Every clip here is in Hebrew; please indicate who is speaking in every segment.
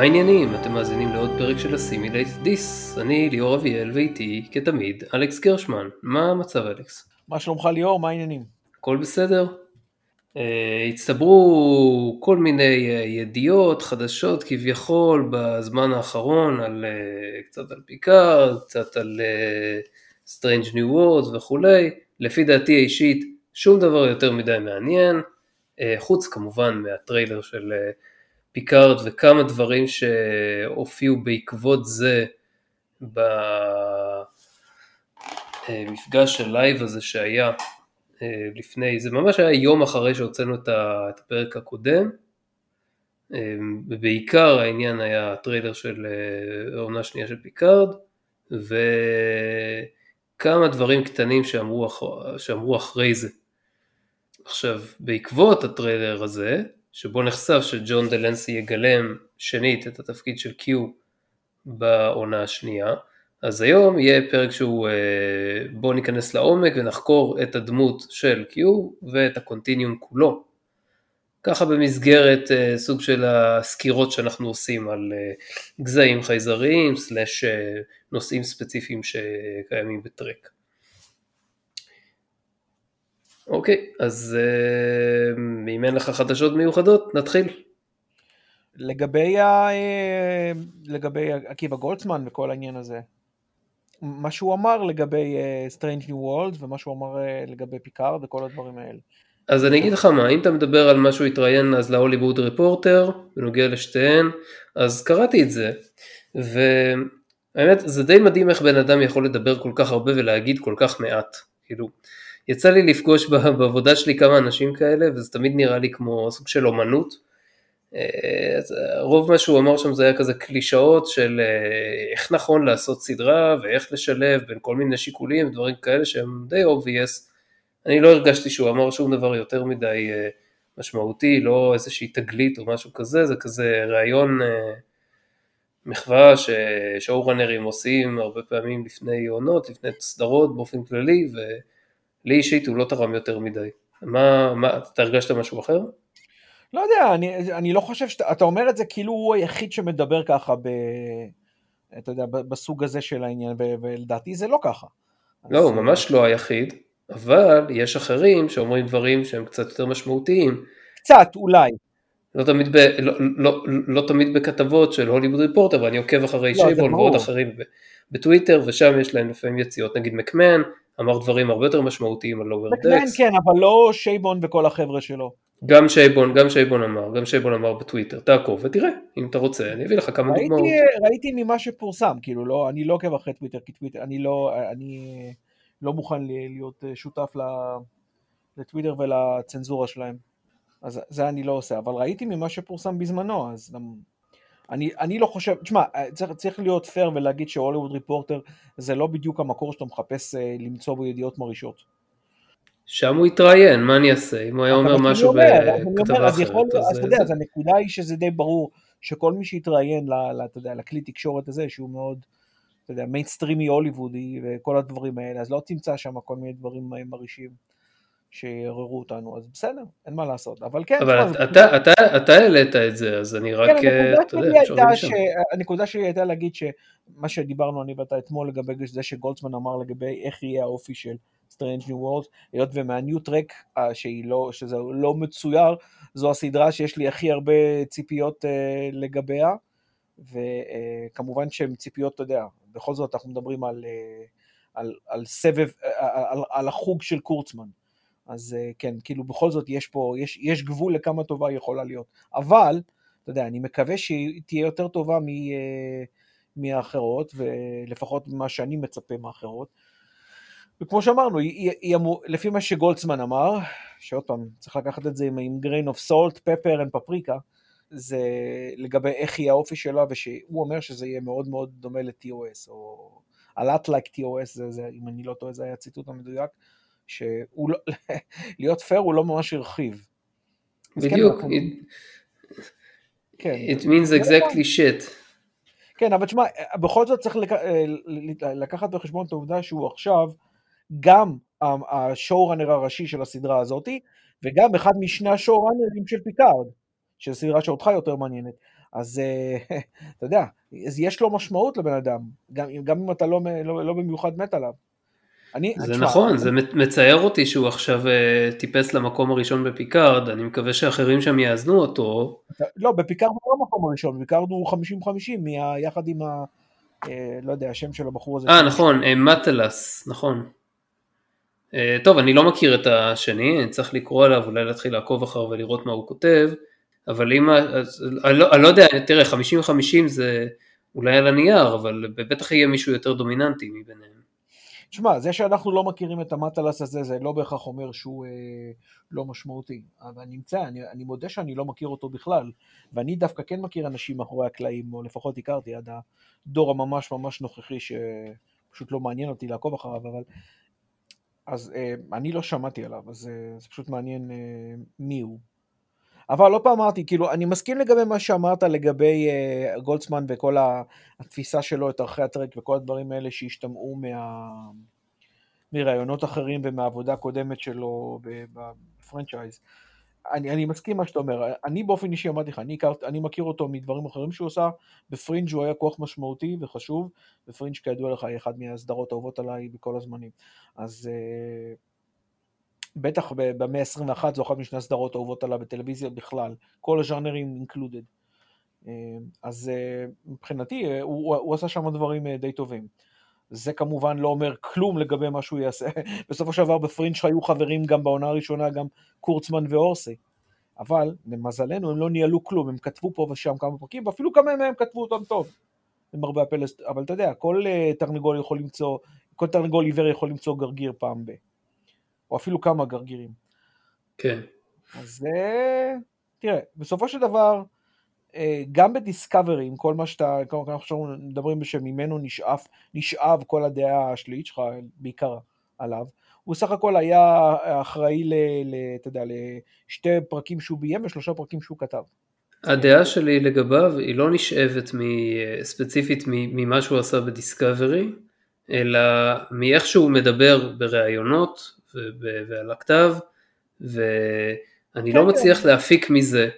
Speaker 1: מה העניינים? אתם מאזינים לעוד פרק של Assimilate This. אני ליאור אביאל ואיתי, כתמיד, אלכס גרשמן. מה המצב אלכס?
Speaker 2: מה שלומך ליאור? מה העניינים?
Speaker 1: הכל בסדר? Uh, הצטברו כל מיני uh, ידיעות, חדשות כביכול בזמן האחרון על uh, קצת על פיקארד, קצת על uh, Strange New Worlds וכולי. לפי דעתי האישית שום דבר יותר מדי מעניין, uh, חוץ כמובן מהטריילר של uh, פיקארד וכמה דברים שהופיעו בעקבות זה במפגש הלייב הזה שהיה אה, לפני, זה ממש היה יום אחרי שהוצאנו את הפרק הקודם, אה, ובעיקר העניין היה הטריילר של אה, העונה שנייה של פיקארד, וכמה דברים קטנים שאמרו, שאמרו אחרי זה. עכשיו, בעקבות הטריילר הזה, שבו נחשף שג'ון דלנסי יגלם שנית את התפקיד של קיו בעונה השנייה, אז היום יהיה פרק שהוא אה, בואו ניכנס לעומק ונחקור את הדמות של קיו ואת הקונטיניום כולו. ככה במסגרת אה, סוג של הסקירות שאנחנו עושים על אה, גזעים חייזריים, סלאש נושאים ספציפיים שקיימים בטרק. אוקיי, אז אה, אם אין לך חדשות מיוחדות, נתחיל.
Speaker 2: לגבי, ה... אה, לגבי עקיבא גולדסמן וכל העניין הזה, מה שהוא אמר לגבי uh, Strange New World ומה שהוא אמר לגבי פיקארד וכל הדברים האלה.
Speaker 1: אז אני אגיד לך מה, אם אתה מדבר על מה שהוא התראיין אז ל Hollywood Reporter בנוגע לשתיהן, אז קראתי את זה, והאמת זה די מדהים איך בן אדם יכול לדבר כל כך הרבה ולהגיד כל כך מעט, כאילו יצא לי לפגוש בעבודה שלי כמה אנשים כאלה, וזה תמיד נראה לי כמו סוג של אומנות. אה, רוב מה שהוא אמר שם זה היה כזה קלישאות של אה, איך נכון לעשות סדרה ואיך לשלב בין כל מיני שיקולים ודברים כאלה שהם די obvious. אני לא הרגשתי שהוא אמר שום דבר יותר מדי אה, משמעותי, לא איזושהי תגלית או משהו כזה, זה כזה ראיון מחווה ששואו-ראנרים עושים הרבה פעמים לפני עונות, לפני סדרות באופן כללי, ו... לי אישית הוא לא תרם יותר מדי. מה, מה, אתה הרגשת משהו אחר?
Speaker 2: לא יודע, אני, אני לא חושב שאתה, אתה אומר את זה כאילו הוא היחיד שמדבר ככה ב... אתה יודע, בסוג הזה של העניין, ולדעתי זה לא ככה.
Speaker 1: לא, הוא ממש לא היחיד, אבל יש אחרים שאומרים דברים שהם קצת יותר משמעותיים.
Speaker 2: קצת, אולי.
Speaker 1: לא תמיד, ב, לא, לא, לא תמיד בכתבות של הוליווד ריפורטר, ואני עוקב אחרי לא, שייבון ועוד אחרים בטוויטר, ושם יש להם לפעמים יציאות, נגיד מקמן, אמר דברים הרבה יותר משמעותיים על Lower Decks.
Speaker 2: כן, אבל לא שייבון וכל החבר'ה שלו.
Speaker 1: גם שייבון, גם שייבון אמר, גם שייבון אמר בטוויטר, תעקוב ותראה, אם אתה רוצה, אני אביא לך כמה ראיתי, דוגמאות.
Speaker 2: ראיתי ממה שפורסם, כאילו, לא, אני לא עוקב אחרי טוויטר, כי טוויטר, אני לא, אני לא מוכן להיות שותף לטוויטר ולצנזורה שלהם. אז זה אני לא עושה, אבל ראיתי ממה שפורסם בזמנו, אז גם... אני, אני לא חושב, תשמע, צריך, צריך להיות פייר ולהגיד ש Hollywood Reporter זה לא בדיוק המקור שאתה מחפש אה, למצוא בו ידיעות מרעישות.
Speaker 1: שם הוא התראיין, מה אני אעשה? אם הוא היה אומר משהו בכתבה אחרת.
Speaker 2: אז אתה יודע, אז הנקודה היא שזה די ברור שכל מי שהתראיין, אתה יודע, לכלי תקשורת הזה, שהוא מאוד, אתה יודע, מיינסטרימי הוליוודי וכל הדברים האלה, אז לא תמצא שם כל מיני דברים מרעישים. שיערערו אותנו, אז בסדר, אין מה לעשות, אבל כן.
Speaker 1: אבל אתה, אתה, אתה, אתה העלית את זה, אז אני רק, כן,
Speaker 2: אה, אתה יודע, שם. הנקודה שלי הייתה להגיד שמה שדיברנו אני ואתה אתמול לגבי זה שגולדסמן אמר לגבי איך יהיה האופי של Strange New World, היות ומהניו טרק, אה, לא, שזה לא מצויר, זו הסדרה שיש לי הכי הרבה ציפיות uh, לגביה, וכמובן שהן ציפיות, אתה יודע, בכל זאת אנחנו מדברים על, על, על סבב, על החוג של קורצמן. אז אה, כן, כאילו בכל זאת יש פה, יש, יש גבול לכמה טובה היא יכולה להיות. אבל, אתה יודע, אני מקווה שהיא תהיה יותר טובה מ, אה, מהאחרות, ולפחות ממה שאני מצפה מהאחרות. וכמו שאמרנו, היא, היא אמור, לפי מה שגולדסמן אמר, שעוד פעם, צריך לקחת את זה עם, עם grain of salt, pepper and paprika, זה לגבי איך יהיה האופי שלה, ושהוא אומר שזה יהיה מאוד מאוד דומה ל-TOS, או a lot like TOS, זה, זה, אם אני לא טועה, זה היה הציטוט המדויק. שהוא לא, להיות פייר הוא לא ממש הרחיב.
Speaker 1: כן, בדיוק. כן, it, means exactly shit.
Speaker 2: כן, אבל תשמע, בכל זאת צריך לק... לקחת בחשבון את העובדה שהוא עכשיו גם ה showrunner הראשי של הסדרה הזאתי, וגם אחד משני ה showrunnerים של פיקארד, שזו סדרה שאותך יותר מעניינת. אז אה, אתה יודע, אז יש לו משמעות לבן אדם, גם, גם אם אתה לא, לא, לא במיוחד מת עליו.
Speaker 1: אני, זה תשמע, נכון, אני... זה מצער אותי שהוא עכשיו uh, טיפס למקום הראשון בפיקארד, אני מקווה שאחרים שם יאזנו אותו.
Speaker 2: לא, בפיקארד הוא לא המקום הראשון, בפיקארד הוא 50-50, יחד עם ה... Uh, לא יודע, השם של הבחור הזה.
Speaker 1: אה, נכון, uh, מטלס, נכון. טוב, אני לא מכיר את השני, אני צריך לקרוא עליו, אולי להתחיל לעקוב אחריו ולראות מה הוא כותב, אבל אם, אני לא, אני לא יודע, תראה, 50-50 זה אולי על הנייר, אבל בטח יהיה מישהו יותר דומיננטי מביניהם.
Speaker 2: תשמע, זה שאנחנו לא מכירים את המטלס הזה, זה לא בהכרח אומר שהוא אה, לא משמעותי. אבל אני נמצא, אני, אני מודה שאני לא מכיר אותו בכלל, ואני דווקא כן מכיר אנשים מאחורי הקלעים, או לפחות הכרתי עד הדור הממש ממש נוכחי, שפשוט לא מעניין אותי לעקוב אחריו, אבל... אז אה, אני לא שמעתי עליו, אז אה, זה פשוט מעניין אה, מי הוא. אבל לא פעם אמרתי, כאילו, אני מסכים לגבי מה שאמרת לגבי uh, גולדסמן וכל התפיסה שלו את ערכי הטרק וכל הדברים האלה שהשתמעו מה... מרעיונות אחרים ומהעבודה הקודמת שלו ב franchise. אני, אני מסכים מה שאתה אומר, אני באופן אישי אמרתי לך, אני, אני מכיר אותו מדברים אחרים שהוא עושה, בפרינג' הוא היה כוח משמעותי וחשוב, ופרינג' כידוע לך היא אחת מהסדרות האהובות עליי בכל הזמנים. אז uh, בטח במאה ה-21 זו אחת משני הסדרות האהובות עליו בטלוויזיה בכלל, כל הז'אנרים אינקלודד. אה, אז אה, מבחינתי אה, הוא, הוא עשה שם דברים די טובים. זה כמובן לא אומר כלום לגבי מה שהוא יעשה. בסופו של דבר בפרינג' היו חברים גם בעונה הראשונה, גם קורצמן ואורסי. אבל למזלנו הם לא ניהלו כלום, הם כתבו פה ושם כמה פרקים, ואפילו כמה מהם כתבו אותם טוב. למרבה הפלס, אבל אתה יודע, כל תרנגול יכול למצוא, כל תרנגול עיוור יכול למצוא גרגיר פעם ב... או אפילו כמה גרגירים.
Speaker 1: כן.
Speaker 2: אז תראה, בסופו של דבר, אה, גם בדיסקאברי, עם כל מה שאתה, אנחנו עכשיו מדברים שממנו נשאף, נשאב כל הדעה השלילית שלך, בעיקר עליו, הוא סך הכל היה אחראי ל... ל אתה יודע, לשתי פרקים שהוא ביים ושלושה פרקים שהוא כתב.
Speaker 1: הדעה שלי לגביו היא לא נשאבת ספציפית ממה שהוא עשה בדיסקאברי, אלא מאיך שהוא מדבר בראיונות ועל הכתב, ואני לא כן, מצליח כן. להפיק מזה,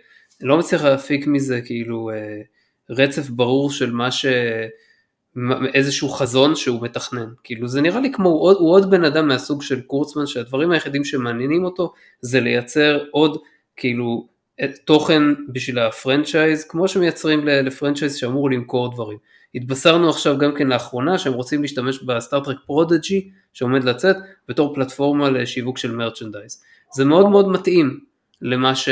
Speaker 1: לא מצליח להפיק מזה כאילו אה, רצף ברור של מה ש... איזשהו חזון שהוא מתכנן, כאילו זה נראה לי כמו, הוא עוד, הוא עוד בן אדם מהסוג של קורצמן שהדברים היחידים שמעניינים אותו זה לייצר עוד כאילו תוכן בשביל ה franchise, כמו שמייצרים ל franchise שאמור למכור דברים. התבשרנו עכשיו גם כן לאחרונה שהם רוצים להשתמש ב Star Trek Prodigy שעומד לצאת בתור פלטפורמה לשיווק של merchandise. זה מאוד מאוד מתאים למה ש...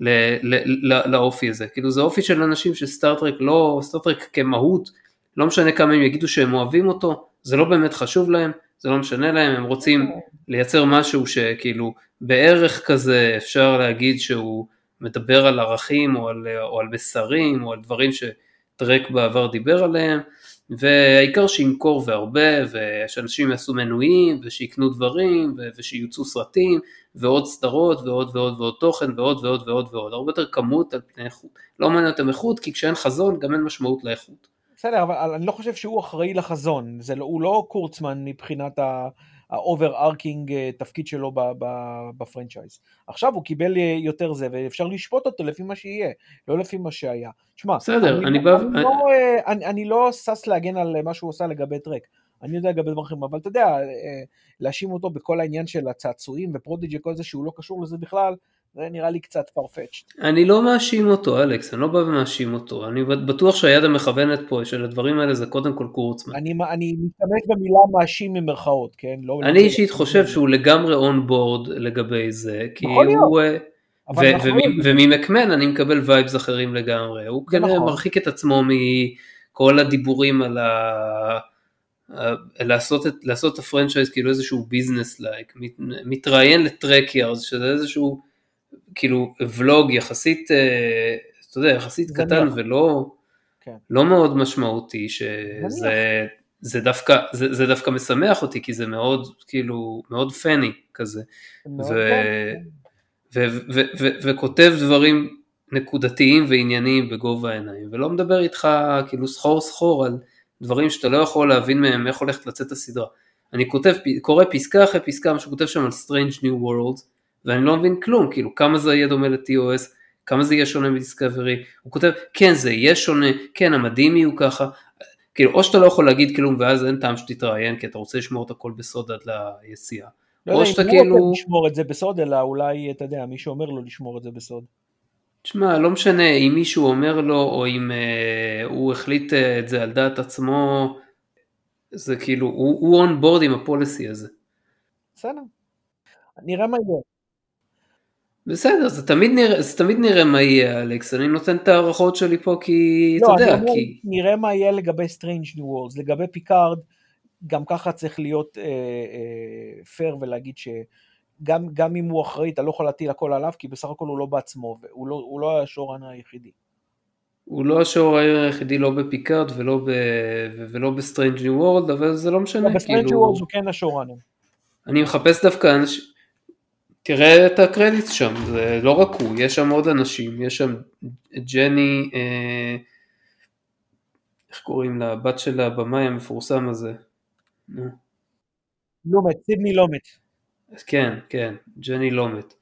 Speaker 1: ל... ל... ל... לאופי הזה, כאילו זה אופי של אנשים ש Star Trek לא, Star Trek כמהות, לא משנה כמה הם יגידו שהם אוהבים אותו, זה לא באמת חשוב להם, זה לא משנה להם, הם רוצים לייצר משהו שכאילו בערך כזה אפשר להגיד שהוא מדבר על ערכים או על, או על מסרים או על דברים ש... טרק בעבר דיבר עליהם, והעיקר שימכור והרבה, ושאנשים יעשו מנויים, ושיקנו דברים, ושיוצאו סרטים, ועוד סדרות, ועוד ועוד ועוד תוכן, ועוד ועוד ועוד ועוד, הרבה יותר כמות על פני איכות. לא מעניין אותם איכות, כי כשאין חזון גם אין משמעות לאיכות.
Speaker 2: בסדר, אבל אני לא חושב שהוא אחראי לחזון, זה לא, הוא לא קורצמן מבחינת. ה overarching אה, תפקיד שלו ב franchise. עכשיו הוא קיבל אה, יותר זה, ואפשר לשפוט אותו לפי מה שיהיה, לא לפי מה שהיה. שמע,
Speaker 1: בסדר, אני, אני,
Speaker 2: בא... אני, לא, אה, אני, אני לא שש להגן על מה שהוא עושה לגבי טרק. אני יודע לגבי דברים אחרים, אבל אתה יודע, להאשים אותו בכל העניין של הצעצועים ו Prodigy, כל זה שהוא לא קשור לזה בכלל, זה נראה לי קצת farfetched.
Speaker 1: אני לא מאשים אותו, אלכס, אני לא בא ומאשים אותו. אני בטוח שהיד המכוונת פה של הדברים האלה זה קודם כל קורצמן.
Speaker 2: אני, אני משתמש במילה מאשים במרכאות, כן?
Speaker 1: לא אני אישית חושב שהוא לגמרי on board לגבי זה, כי הוא... אה, ומ McMahan אני מקבל vibes אחרים לגמרי, הוא נכון. מרחיק את עצמו מכל הדיבורים על ה... לעשות את, לעשות את ה franchise כאילו איזשהו business-like, מתראיין ל Trekyards שזה איזשהו כאילו ולוג יחסית, אה, אתה יודע, יחסית קטן ולא כן. לא מאוד משמעותי, שזה זה דווקא, זה, זה דווקא משמח אותי, כי זה מאוד, כאילו, מאוד פני כזה, ו, ו, ו, ו, וכותב דברים נקודתיים וענייניים בגובה העיניים, ולא מדבר איתך כאילו סחור סחור על דברים שאתה לא יכול להבין מהם איך הולכת לצאת הסדרה. אני כותב, קורא פסקה אחרי פסקה, מה שהוא כותב שם על Strange New Worlds, ואני לא מבין כלום, כאילו כמה זה יהיה דומה ל-TOS, כמה זה יהיה שונה מדיסקאברי, הוא כותב כן זה יהיה שונה, כן המדים יהיו ככה, כאילו או שאתה לא יכול להגיד כלום ואז אין טעם שתתראיין כי אתה רוצה לשמור את הכל בסוד עד ליציאה.
Speaker 2: לא יודע אם הוא רוצה לשמור את זה בסוד, אלא אולי, אתה יודע, מישהו אומר לו לשמור את זה בסוד.
Speaker 1: תשמע, לא משנה אם מישהו אומר לו, או אם אה, הוא החליט אה, את זה על דעת עצמו, זה כאילו, הוא און בורד עם הפוליסי הזה.
Speaker 2: בסדר, נראה מה יהיה.
Speaker 1: בסדר, זה תמיד נראה, זה תמיד נראה מה יהיה, אלכס, אני נותן את ההערכות שלי פה כי, לא, אתה יודע, אומר, כי...
Speaker 2: נראה מה יהיה לגבי Strange New Worlds, לגבי פיקארד, גם ככה צריך להיות פייר אה, אה, ולהגיד שגם גם אם הוא אחראי, אתה לא יכול להטיל הכל עליו, כי בסך הכל הוא לא בעצמו, והוא לא, הוא לא ה showrunner היחידי.
Speaker 1: הוא לא ה showrunner היחידי לא בפיקארד ולא, ב, ולא ב Strange New Worlds, אבל זה לא משנה. לא,
Speaker 2: ב Strange New Worlds הוא כן ה showrunner.
Speaker 1: אני מחפש דווקא אנשים, תראה את הקרדיט שם, זה לא רק הוא, יש שם עוד אנשים, יש שם ג'ני, אה, איך קוראים לה, הבת של הבמאי המפורסם הזה.
Speaker 2: לומט, סידני לומט.
Speaker 1: כן, כן, ג'ני לומט.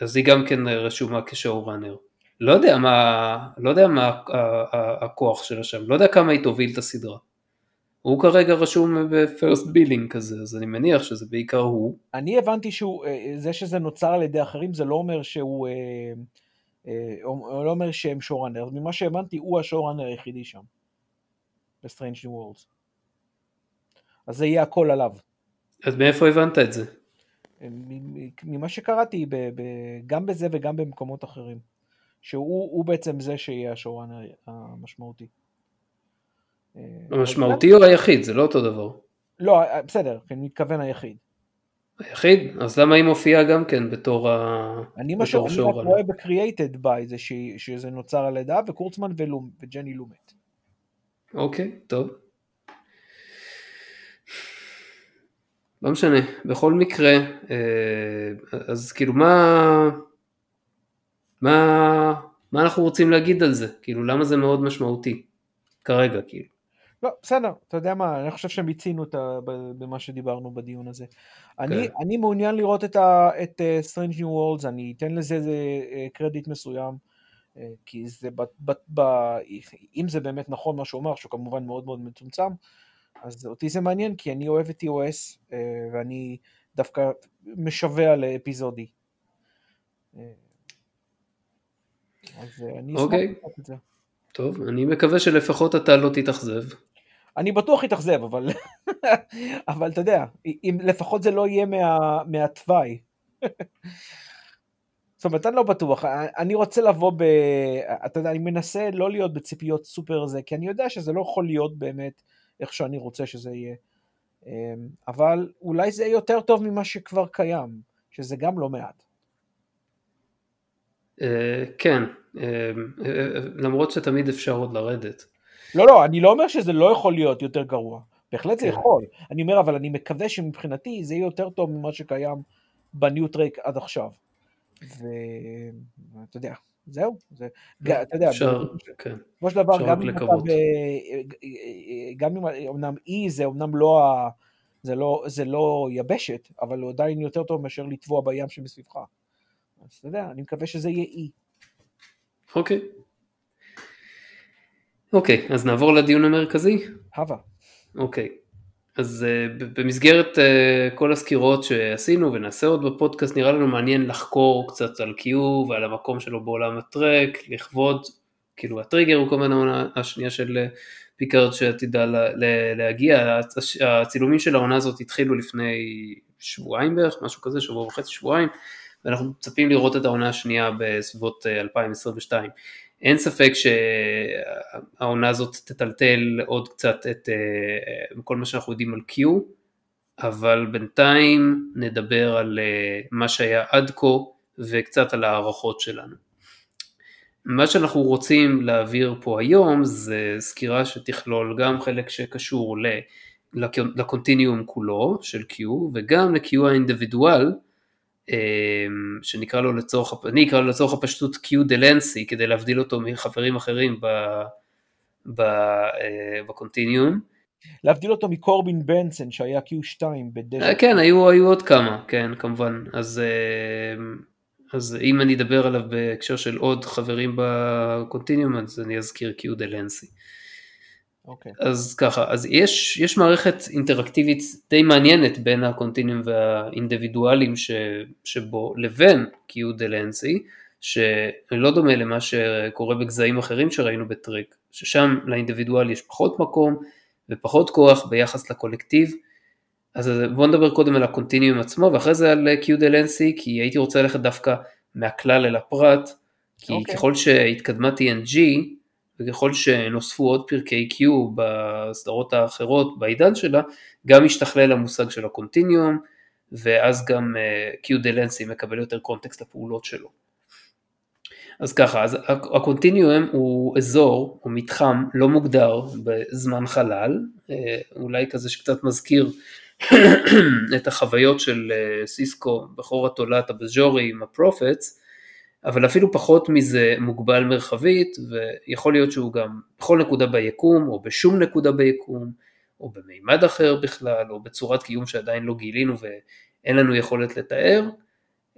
Speaker 1: אז היא גם כן רשומה כ showrunner. לא יודע מה, לא יודע מה הכוח שלה שם, לא יודע כמה היא תוביל את הסדרה. הוא כרגע רשום ב first billing כזה, אז אני מניח שזה בעיקר הוא.
Speaker 2: אני הבנתי שהוא, אה, זה שזה נוצר על ידי אחרים זה לא אומר שהוא, אה, אה, לא אומר שהם showrunner, ממה שהבנתי הוא ה showrunner היחידי שם, ב Strange New Worlds. אז זה יהיה הכל עליו.
Speaker 1: אז מאיפה הבנת את זה?
Speaker 2: ממה שקראתי, גם בזה וגם במקומות אחרים. שהוא בעצם זה שיהיה השואו-ראנר המשמעותי.
Speaker 1: המשמעותי או היחיד? זה לא אותו דבר.
Speaker 2: לא, בסדר, אני מתכוון היחיד.
Speaker 1: היחיד? אז למה היא מופיעה גם כן בתור ה...
Speaker 2: אני מה שאני רק רואה ב-Created by זה שזה נוצר על ידה וקורצמן וג'ני לומט.
Speaker 1: אוקיי, טוב. לא משנה, בכל מקרה, אה, אז כאילו מה, מה, מה אנחנו רוצים להגיד על זה? כאילו למה זה מאוד משמעותי כרגע כאילו?
Speaker 2: לא, בסדר, אתה יודע מה, אני חושב שמיצינו במה שדיברנו בדיון הזה. Okay. אני, כן. אני מעוניין לראות את, ה, את uh, Strange New Worlds, אני אתן לזה uh, קרדיט מסוים, uh, כי זה, ב, ב, ב, אם זה באמת נכון מה שהוא אמר, שהוא כמובן מאוד מאוד מצומצם, אז אותי זה מעניין, כי אני אוהב את TOS, uh, ואני דווקא משווע לאפיזודי. Uh, אז uh, אני אשמח okay. אוקיי. לראות את זה.
Speaker 1: טוב, אני מקווה שלפחות אתה לא תתאכזב.
Speaker 2: אני בטוח אתאכזב, אבל, אבל אתה יודע, אם לפחות זה לא יהיה מה, מהתוואי. זאת אומרת, אני לא בטוח, אני רוצה לבוא ב... אתה יודע, אני מנסה לא להיות בציפיות סופר זה, כי אני יודע שזה לא יכול להיות באמת איך שאני רוצה שזה יהיה. אמ, אבל אולי זה יותר טוב ממה שכבר קיים, שזה גם לא מעט.
Speaker 1: אה, כן, אה, אה, למרות שתמיד אפשר עוד לרדת.
Speaker 2: לא, לא, אני לא אומר שזה לא יכול להיות יותר גרוע. בהחלט זה כן. יכול. אני אומר, אבל אני מקווה שמבחינתי זה יהיה יותר טוב ממה שקיים ב New Trek עד עכשיו. ואתה יודע, זהו. זה, אתה יודע,
Speaker 1: כן.
Speaker 2: בסופו של דבר, גם אם אתה, ב... גם אם אמנם אי זה אמנם לא, ה... זה לא, זה לא יבשת, אבל הוא עדיין יותר טוב מאשר לטבוע בים שמסביבך. אז אתה יודע, אני מקווה שזה יהיה אי.
Speaker 1: אוקיי. אוקיי, אז נעבור לדיון המרכזי?
Speaker 2: הווה.
Speaker 1: אוקיי, אז uh, במסגרת uh, כל הסקירות שעשינו ונעשה עוד בפודקאסט, נראה לנו מעניין לחקור קצת על Q ועל המקום שלו בעולם הטרק, לכבוד, כאילו הטריגר הוא כמובן העונה השנייה של אה, פיקארד שעתידה לה, לה, להגיע, הצילומים של העונה הזאת התחילו לפני שבועיים בערך, משהו כזה, שבוע וחצי, שבועיים, ואנחנו מצפים לראות את העונה השנייה בסביבות 2022. אין ספק שהעונה הזאת תטלטל עוד קצת את אה, כל מה שאנחנו יודעים על Q, אבל בינתיים נדבר על אה, מה שהיה עד כה וקצת על ההערכות שלנו. מה שאנחנו רוצים להעביר פה היום זה סקירה שתכלול גם חלק שקשור לקונטיניום כולו של Q וגם ל-Q האינדיבידואל שנקרא לו לצורך, אני אקרא לו לצורך הפשטות קיו דלנסי כדי להבדיל אותו מחברים אחרים אה, בקונטיניום.
Speaker 2: להבדיל אותו מקורבין בנסון שהיה Q2 בדשא.
Speaker 1: כן, היו, היו עוד כמה, כן, כמובן. אז, אמ, אז אם אני אדבר עליו בהקשר של עוד חברים בקונטיניום, אז אני אזכיר קיו דלנסי.
Speaker 2: אוקיי.
Speaker 1: אז ככה, אז יש, יש מערכת אינטראקטיבית די מעניינת בין הקונטיניום והאינדיבידואלים ש, שבו, לבין קיו דלנסי, שלא דומה למה שקורה בגזעים אחרים שראינו בטרק, ששם לאינדיבידואל יש פחות מקום ופחות כוח ביחס לקולקטיב. אז בואו נדבר קודם על ה Continuum עצמו ואחרי זה על Q de Lancie, כי הייתי רוצה ללכת דווקא מהכלל אל הפרט, כי אוקיי. אוקיי. ככל שהתקדמה TNG, וככל שנוספו עוד פרקי Q בסדרות האחרות בעידן שלה, גם השתכלל המושג של ה Continuum, ואז גם אה, Q de Lancie מקבל יותר קונטקסט לפעולות שלו. אז ככה, אז ה Continuum הוא אזור או מתחם לא מוגדר בזמן חלל, אה, אולי כזה שקצת מזכיר את החוויות של אה, סיסקו בחור התולעת הבז'ורי עם הפרופטס, אבל אפילו פחות מזה מוגבל מרחבית, ויכול להיות שהוא גם בכל נקודה ביקום, או בשום נקודה ביקום, או במימד אחר בכלל, או בצורת קיום שעדיין לא גילינו ואין לנו יכולת לתאר,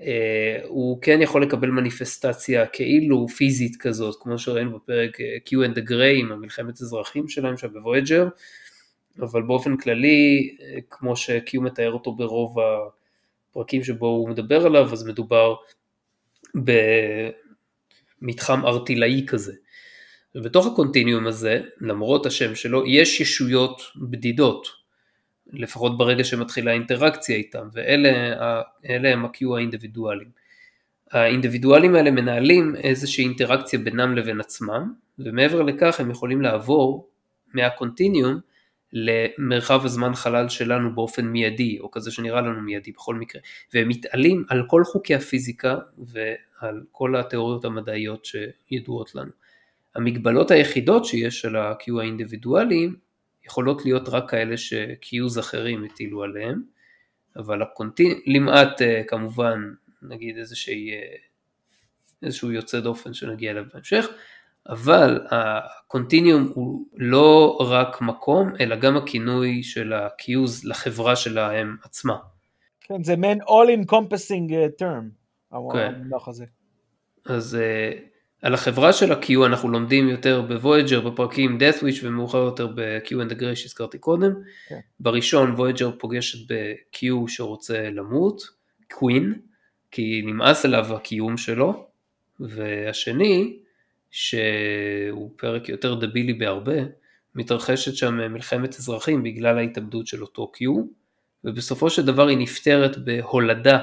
Speaker 1: אה, הוא כן יכול לקבל מניפסטציה כאילו פיזית כזאת, כמו שראינו בפרק אה, Q and the Gray עם המלחמת אזרחים שלהם שם בוויג'ר, אבל באופן כללי, אה, כמו ש-Q מתאר אותו ברוב הפרקים שבו הוא מדבר עליו, אז מדובר במתחם ארטילאי כזה. ובתוך הקונטיניום הזה, למרות השם שלו, יש ישויות בדידות, לפחות ברגע שמתחילה האינטראקציה איתם, ואלה הם ה-Q האינדיבידואלים. האינדיבידואלים האלה מנהלים איזושהי אינטראקציה בינם לבין עצמם, ומעבר לכך הם יכולים לעבור מהקונטיניום למרחב הזמן חלל שלנו באופן מיידי, או כזה שנראה לנו מיידי בכל מקרה, והם מתעלים על כל חוקי הפיזיקה ועל כל התיאוריות המדעיות שידועות לנו. המגבלות היחידות שיש על ה-Q האינדיבידואליים יכולות להיות רק כאלה ש-Qs אחרים הטילו עליהם, אבל הקונטינ... למעט אה, כמובן נגיד איזושהי, אה, איזשהו יוצא דופן שנגיע אליו בהמשך, אבל ה Continuum הוא לא רק מקום, אלא גם הכינוי של ה-Qs לחברה שלהם עצמה.
Speaker 2: כן, זה מעין all encompassing אה, term,
Speaker 1: כן. המונח הזה. אז אה, על החברה של ה-Q אנחנו לומדים יותר ב Voyager בפרקים Death Wish ומאוחר יותר ב-Q and the Grey שהזכרתי קודם. כן. בראשון Voyager פוגשת ב-Q שרוצה למות, קווין, כי נמאס עליו הקיום שלו, והשני, שהוא פרק יותר דבילי בהרבה, מתרחשת שם מלחמת אזרחים בגלל ההתאבדות של אותו Q, ובסופו של דבר היא נפתרת בהולדה,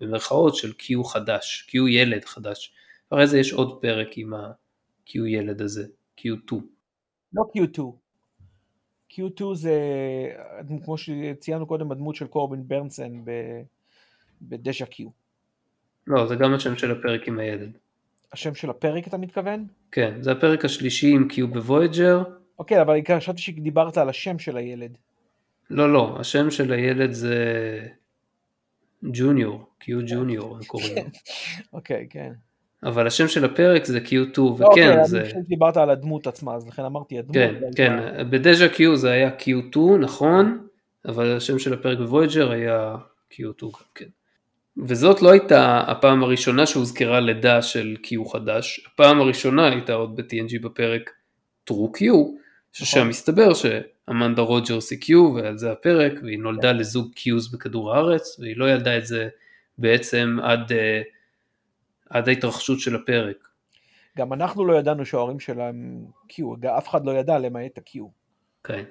Speaker 1: במרכאות, של Q חדש, Q ילד חדש. אחרי זה יש עוד פרק עם ה-Q ילד הזה, Q2.
Speaker 2: לא Q2. Q2 זה, כמו שציינו קודם, הדמות של קורבין ברנסן בדשא Q.
Speaker 1: לא, זה גם השם של הפרק עם הילד.
Speaker 2: השם של הפרק אתה מתכוון?
Speaker 1: כן, זה הפרק השלישי עם קיו בוויג'ר.
Speaker 2: אוקיי, אבל חשבתי שדיברת על השם של הילד.
Speaker 1: לא, לא, השם של הילד זה ג'וניור, קיו ג'וניור הם קוראים לו.
Speaker 2: אוקיי, כן.
Speaker 1: אבל השם של הפרק זה Q2, וכן
Speaker 2: אוקיי,
Speaker 1: זה...
Speaker 2: אוקיי, אני דיברת על הדמות עצמה, אז לכן אמרתי הדמות.
Speaker 1: כן, כן, ב Deja Q זה היה Q2, נכון, אבל השם של הפרק ב Voyager היה Q2 גם כן. וזאת לא הייתה הפעם הראשונה שהוזכרה לידה של Q חדש, הפעם הראשונה הייתה עוד ב-TNG בפרק True Q, ששם נכון. מסתבר שאמנדה רוג'רס היא Q ועל זה הפרק, והיא נולדה כן. לזוג Qs בכדור הארץ, והיא לא ידעה את זה בעצם עד, אה, עד ההתרחשות של הפרק.
Speaker 2: גם אנחנו לא ידענו שההורים שלהם Q, אף אחד לא ידע למעט ה-Q.
Speaker 1: כן. אה,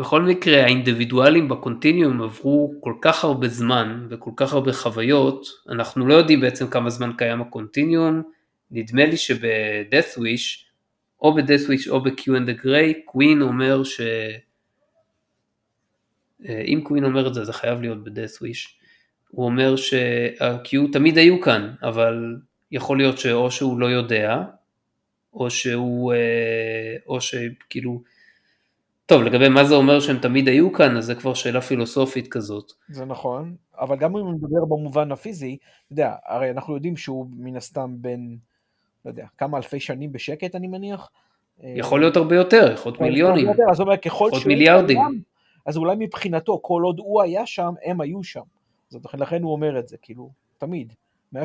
Speaker 1: בכל מקרה האינדיבידואלים בקונטיניום עברו כל כך הרבה זמן וכל כך הרבה חוויות, אנחנו לא יודעים בעצם כמה זמן קיים הקונטיניום, נדמה לי שבdeath wish, או ב-death wish או ב-Q and the Grey, קווין אומר ש... אה, אם קווין אומר את זה זה חייב להיות ב-death wish, הוא אומר שה-Q תמיד היו כאן, אבל יכול להיות שאו שהוא לא יודע, או שהוא, אה, או שכאילו, טוב, לגבי מה זה אומר שהם תמיד היו כאן, אז זה כבר שאלה פילוסופית כזאת.
Speaker 2: זה נכון, אבל גם אם נדבר במובן הפיזי, אתה יודע, הרי אנחנו יודעים שהוא מן הסתם בין, לא יודע, כמה אלפי שנים בשקט אני מניח.
Speaker 1: יכול להיות הרבה יותר, יכול להיות מיליונים.
Speaker 2: יותר, אז אומר, ככל שהוא
Speaker 1: מיליארדים.
Speaker 2: אז אולי מבחינתו, כל עוד הוא היה שם, הם היו שם. זאת לכן הוא אומר את זה, כאילו. תמיד.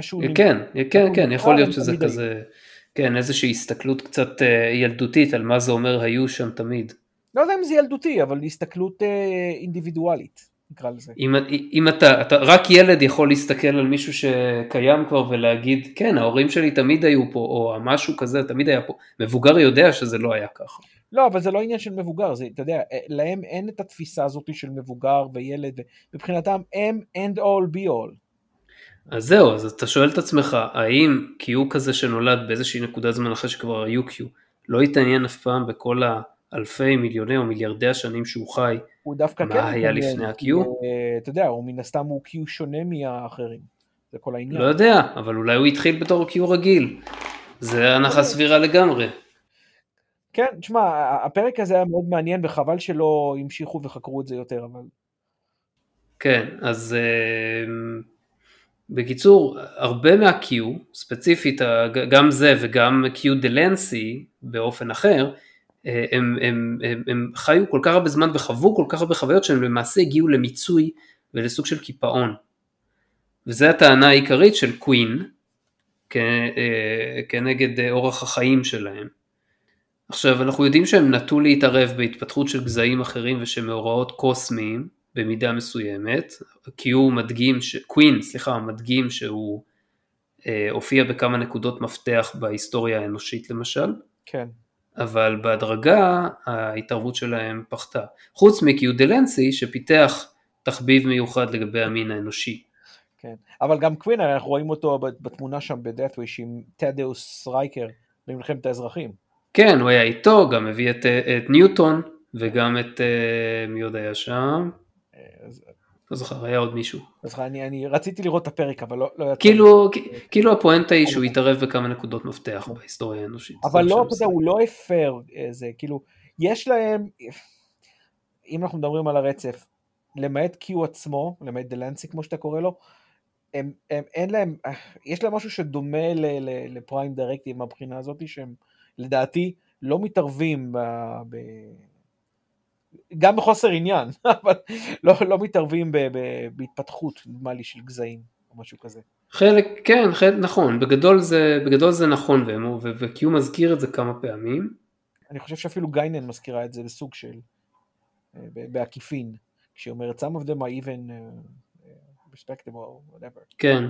Speaker 2: שהוא...
Speaker 1: כן, כן, כן, יכול להיות שזה כזה, כן, איזושהי הסתכלות קצת אה, ילדותית על מה זה אומר היו שם תמיד.
Speaker 2: לא יודע אם זה ילדותי, אבל הסתכלות אה, אינדיבידואלית, נקרא לזה.
Speaker 1: אם, אם אתה, אתה, רק ילד יכול להסתכל על מישהו שקיים כבר ולהגיד, כן, ההורים שלי תמיד היו פה, או משהו כזה תמיד היה פה. מבוגר יודע שזה לא היה ככה.
Speaker 2: לא, אבל זה לא עניין של מבוגר, זה, אתה יודע, אה, להם אין את התפיסה הזאת של מבוגר וילד, מבחינתם הם end all be all.
Speaker 1: אז זהו, אז אתה שואל את עצמך, האם קיו כזה שנולד באיזושהי נקודת זמן אחרי שכבר היו קיו, לא התעניין אף פעם בכל האלפי, מיליוני או מיליארדי השנים שהוא חי,
Speaker 2: הוא דווקא
Speaker 1: מה
Speaker 2: כן
Speaker 1: היה
Speaker 2: מתעניין,
Speaker 1: לפני ה-Q?
Speaker 2: אה, אתה יודע, הוא מן הסתם הוא קיו שונה מהאחרים, זה כל העניין.
Speaker 1: לא יודע, אבל אולי הוא התחיל בתור קיו רגיל. זה הנחה סבירה לגמרי.
Speaker 2: כן, תשמע, הפרק הזה היה מאוד מעניין וחבל שלא המשיכו וחקרו את זה יותר, אבל...
Speaker 1: כן, אז אה, בקיצור, הרבה מה-Q, ספציפית גם זה וגם Q דלנסי באופן אחר, הם, הם, הם, הם חיו כל כך הרבה זמן וחוו כל כך הרבה חוויות שהם למעשה הגיעו למיצוי ולסוג של קיפאון. וזו הטענה העיקרית של קווין כ- אה, כנגד אה, אורח החיים שלהם. עכשיו אנחנו יודעים שהם נטו להתערב בהתפתחות של גזעים אחרים ושמאורעות קוסמיים במידה מסוימת, כי הוא מדגים, ש... קווין, סליחה, מדגים שהוא אה, הופיע בכמה נקודות מפתח בהיסטוריה האנושית למשל,
Speaker 2: כן.
Speaker 1: אבל בהדרגה ההתערבות שלהם פחתה. חוץ מקיודלנסי שפיתח תחביב מיוחד לגבי המין האנושי.
Speaker 2: כן. אבל גם קווין, אנחנו רואים אותו בתמונה שם ב Death Wish עם טדאוס רייקר במלחמת האזרחים.
Speaker 1: כן, הוא היה איתו, גם הביא את, אה, את ניוטון וגם את, אה, מי עוד היה שם?
Speaker 2: אז,
Speaker 1: לא זוכר, היה עוד מישהו.
Speaker 2: אז אני, אני רציתי לראות את הפרק, אבל לא, לא יצא.
Speaker 1: כאילו, כאילו הפואנטה היא שהוא התערב בכמה נקודות מפתח בהיסטוריה האנושית.
Speaker 2: אבל
Speaker 1: זה
Speaker 2: לא, אתה יודע, הוא לא הפר איזה, כאילו, יש להם, אם אנחנו מדברים על הרצף, למעט קיו עצמו, למעט דלנסי כמו שאתה קורא לו, הם, הם, אין להם, יש להם משהו שדומה ל, ל, לפריים דירקטיב מהבחינה הזאת, שהם לדעתי לא מתערבים ב, ב, גם בחוסר עניין, אבל לא, לא מתערבים ב, ב, בהתפתחות, נדמה לי, של גזעים או משהו כזה.
Speaker 1: חלק, כן, חלק, נכון, בגדול זה, בגדול זה נכון, והם- ו- וקיו מזכיר את זה כמה פעמים.
Speaker 2: אני חושב שאפילו גיינן מזכירה את זה בסוג של, אה, בעקיפין, כשהיא אומרת some of them are even uh, respectable or whatever.
Speaker 1: כן.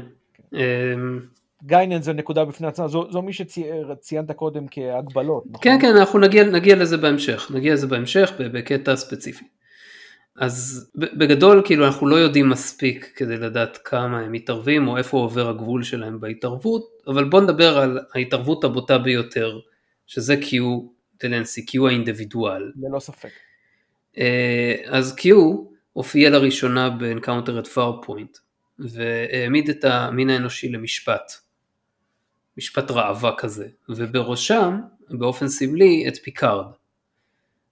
Speaker 1: אמ,
Speaker 2: גיינן זה נקודה בפני עצמה, זו, זו מי שציינת קודם כהגבלות, נכון?
Speaker 1: כן, כן, אנחנו נגיע, נגיע לזה בהמשך, נגיע לזה בהמשך בקטע ספציפי. אז בגדול, כאילו, אנחנו לא יודעים מספיק כדי לדעת כמה הם מתערבים, או איפה עובר הגבול שלהם בהתערבות, אבל בואו נדבר על ההתערבות הבוטה ביותר, שזה קיו דלנסי, קיו האינדיבידואל.
Speaker 2: ללא ספק.
Speaker 1: אה, אז קיו הופיע לראשונה ב Encounter at Farpoint והעמיד את המין האנושי למשפט, משפט ראווה כזה, ובראשם באופן סמלי את פיקארד.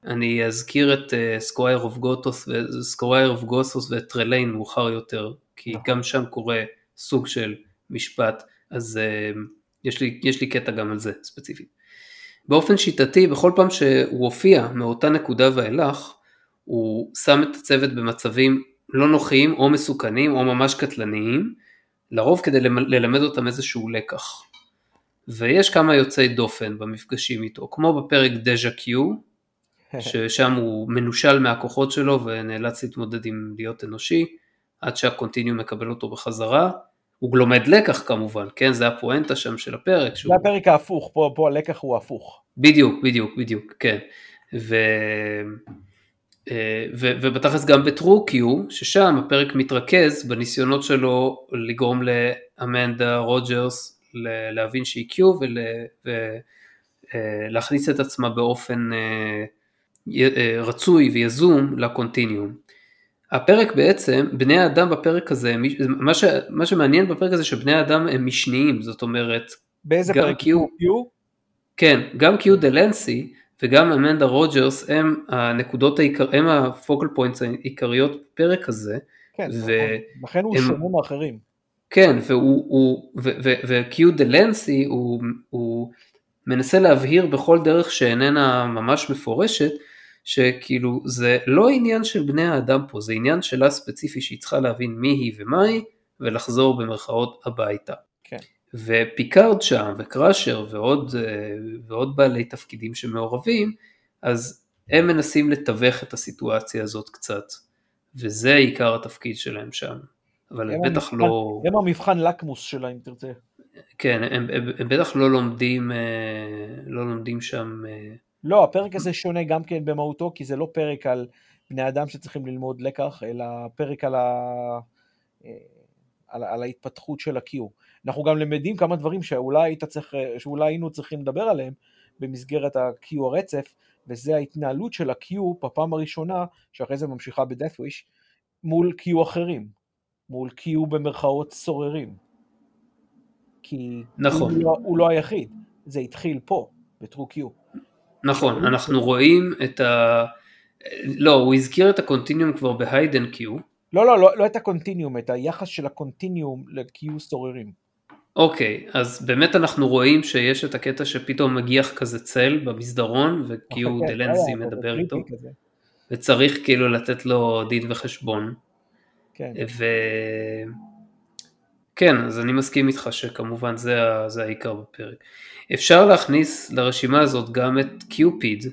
Speaker 1: אני אזכיר את Squire of Gothos Squire of Gothos ואת טרליין מאוחר יותר, כי
Speaker 2: נכון.
Speaker 1: גם שם קורה סוג של משפט, אז uh, יש, לי, יש לי קטע גם על זה ספציפית. באופן שיטתי, בכל פעם שהוא הופיע מאותה נקודה ואילך, הוא שם את הצוות במצבים לא נוחים או מסוכנים או ממש קטלניים, לרוב כדי למ- ללמד אותם איזשהו לקח. ויש כמה יוצאי דופן במפגשים איתו, כמו בפרק דז'ה קיו, ששם הוא מנושל מהכוחות שלו ונאלץ להתמודד עם להיות אנושי, עד שה Continuum מקבל אותו בחזרה. הוא לומד לקח כמובן, כן? זה הפואנטה שם של הפרק. שהוא-
Speaker 2: זה הפרק ההפוך, פה, פה הלקח הוא הפוך.
Speaker 1: בדיוק, בדיוק, בדיוק, כן. ו... אה, ו... ובתכלס גם ב True Q, ששם הפרק מתרכז בניסיונות שלו לגרום לאמנדה רוג'רס להבין שהיא קיו ולהכניס את עצמה באופן אה, אה, רצוי ויזום ל Continuum. הפרק בעצם, בני האדם בפרק הזה, מה, ש... מה שמעניין בפרק הזה שבני האדם הם משניים, זאת אומרת,
Speaker 2: באיזה
Speaker 1: גם
Speaker 2: פרק?
Speaker 1: קיו.
Speaker 2: קיו?
Speaker 1: כן, גם קיו דלנסי וגם אמנדה רוג'רס הם הנקודות העיקר, הם ה focal points העיקריות בפרק הזה,
Speaker 2: כן,
Speaker 1: ו-
Speaker 2: נכון. לכן הוא
Speaker 1: הם-
Speaker 2: שונה מאחרים.
Speaker 1: כן, וקיו דלנסי הוא, הוא מנסה להבהיר בכל דרך שאיננה ממש מפורשת, שכאילו זה לא עניין של בני האדם פה, זה עניין שלה ספציפי שהיא צריכה להבין מי היא ומה היא, ולחזור במרכאות הביתה.
Speaker 2: כן.
Speaker 1: ופיקארד שם וקראשר ועוד, אה, ועוד בעלי תפקידים שמעורבים, אז הם מנסים לתווך את הסיטואציה הזאת קצת, וזה עיקר התפקיד שלהם שם. אבל הם בטח
Speaker 2: המבחן,
Speaker 1: לא...
Speaker 2: הם המבחן לקמוס שלה אם תרצה.
Speaker 1: כן, הם, הם, הם בטח לא לומדים, אה, לא לומדים שם... אה,
Speaker 2: לא, הפרק הזה שונה גם כן במהותו, כי זה לא פרק על בני אדם שצריכים ללמוד לקח, אלא פרק על, ה... אה, על, על ההתפתחות של ה-Q. אנחנו גם למדים כמה דברים שאולי, צריך, שאולי היינו צריכים לדבר עליהם במסגרת ה-Q הרצף, וזה ההתנהלות של ה-Q בפעם הראשונה, שאחרי זה ממשיכה ב-Death Wish, מול Q אחרים, מול Q במרכאות סוררים. כי
Speaker 1: נכון.
Speaker 2: הוא, לא, הוא לא היחיד, זה התחיל פה, ב-True Q.
Speaker 1: נכון, אנחנו רואים את ה... לא, הוא הזכיר את הקונטיניום כבר בהיידן קיו.
Speaker 2: לא, לא, לא, לא את הקונטיניום, את היחס של הקונטיניום ל-Q סוררים.
Speaker 1: אוקיי, אז באמת אנחנו רואים שיש את הקטע שפתאום מגיח כזה צל במסדרון, וקיו
Speaker 2: היה,
Speaker 1: מדבר איתו,
Speaker 2: כזה.
Speaker 1: וצריך כאילו לתת לו דין וחשבון.
Speaker 2: כן.
Speaker 1: ו... כן, אז אני מסכים איתך שכמובן זה, ה- זה העיקר בפרק. אפשר להכניס לרשימה הזאת גם את קיופיד,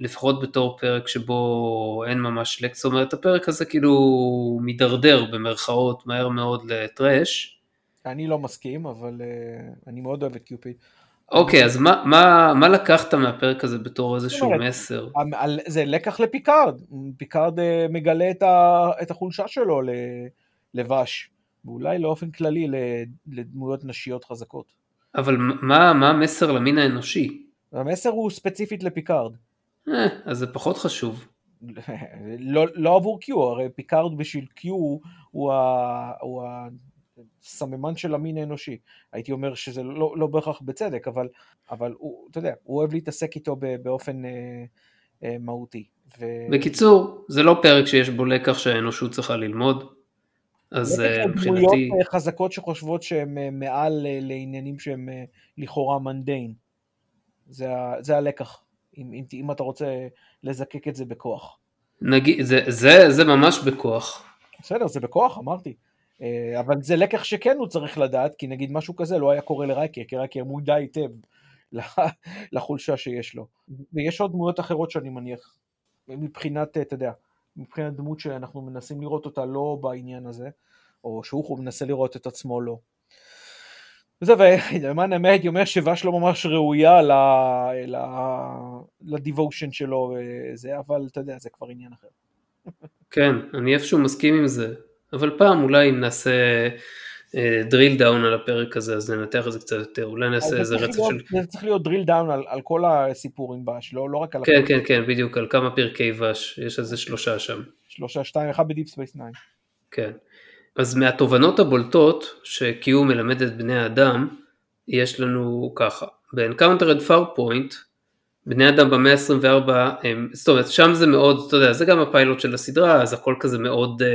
Speaker 1: לפחות בתור פרק שבו אין ממש לקט, זאת אומרת הפרק הזה כאילו מידרדר במרכאות מהר מאוד לטרש.
Speaker 2: אני לא מסכים, אבל uh, אני מאוד אוהב את קיופיד.
Speaker 1: אוקיי, אז מה, מה, מה לקחת מהפרק הזה בתור איזשהו
Speaker 2: אומרת,
Speaker 1: מסר?
Speaker 2: זה לקח לפיקארד, פיקארד אה, מגלה את, ה, את החולשה שלו ל- לווש, ואולי באופן כללי לדמויות נשיות חזקות.
Speaker 1: אבל מה, מה המסר למין האנושי?
Speaker 2: המסר הוא ספציפית לפיקארד,
Speaker 1: אה, אז זה פחות חשוב.
Speaker 2: לא, לא עבור Q, הרי פיקארד בשביל Q הוא, ה, הוא הסממן של המין האנושי. הייתי אומר שזה לא, לא בהכרח בצדק, אבל, אבל הוא, אתה יודע, הוא אוהב להתעסק איתו באופן אה, אה, מהותי. ו...
Speaker 1: בקיצור, זה לא פרק שיש בו לקח שהאנושות צריכה ללמוד, אז אה, מבחינתי,
Speaker 2: דמויות אה, חזקות שחושבות שהן אה, מעל אה, לעניינים שהם אה, לכאורה מנדיין. זה, זה הלקח, אם, אם, אם אתה רוצה לזקק את זה בכוח.
Speaker 1: נגיד, זה, זה, זה ממש בכוח.
Speaker 2: בסדר, זה בכוח, אמרתי. אה, אבל זה לקח שכן הוא צריך לדעת, כי נגיד משהו כזה לא היה קורה לרייקר, כי רייקר מודע היטב לחולשה שיש לו. ויש עוד דמויות אחרות שאני מניח, מבחינת, אה, אתה יודע, מבחינת דמות שאנחנו מנסים לראות אותה לא בעניין הזה, או שהוא מנסה לראות את עצמו לא. וזה, ולמען האמת הייתי אומר שוש לא ממש ראויה לדיבושן שלו וזה, אבל אתה יודע, זה כבר עניין אחר.
Speaker 1: כן, אני איפשהו מסכים עם זה, אבל פעם אולי אם נעשה drill down על הפרק הזה, אז ננתח את זה קצת יותר, אולי נעשה איזה
Speaker 2: זה
Speaker 1: רצף
Speaker 2: צריך
Speaker 1: של...
Speaker 2: להיות- זה צריך להיות drill down על, על כל הסיפור עם ווש, לא, לא רק על
Speaker 1: כן,
Speaker 2: הפרק.
Speaker 1: כן, כן, בדיוק, על כמה פרקי ווש, יש איזה שלושה שם.
Speaker 2: שלושה, שתיים, אחד ב Deep Space 9.
Speaker 1: כן. אז מהתובנות הבולטות שקיו מלמד את בני האדם, יש לנו ככה, ב-Encounter at Far Point, בני אדם במאה ה-24, הם, זאת אומרת, שם זה מאוד, אתה יודע, זה גם הפיילוט של הסדרה, אז הכל כזה מאוד, אה,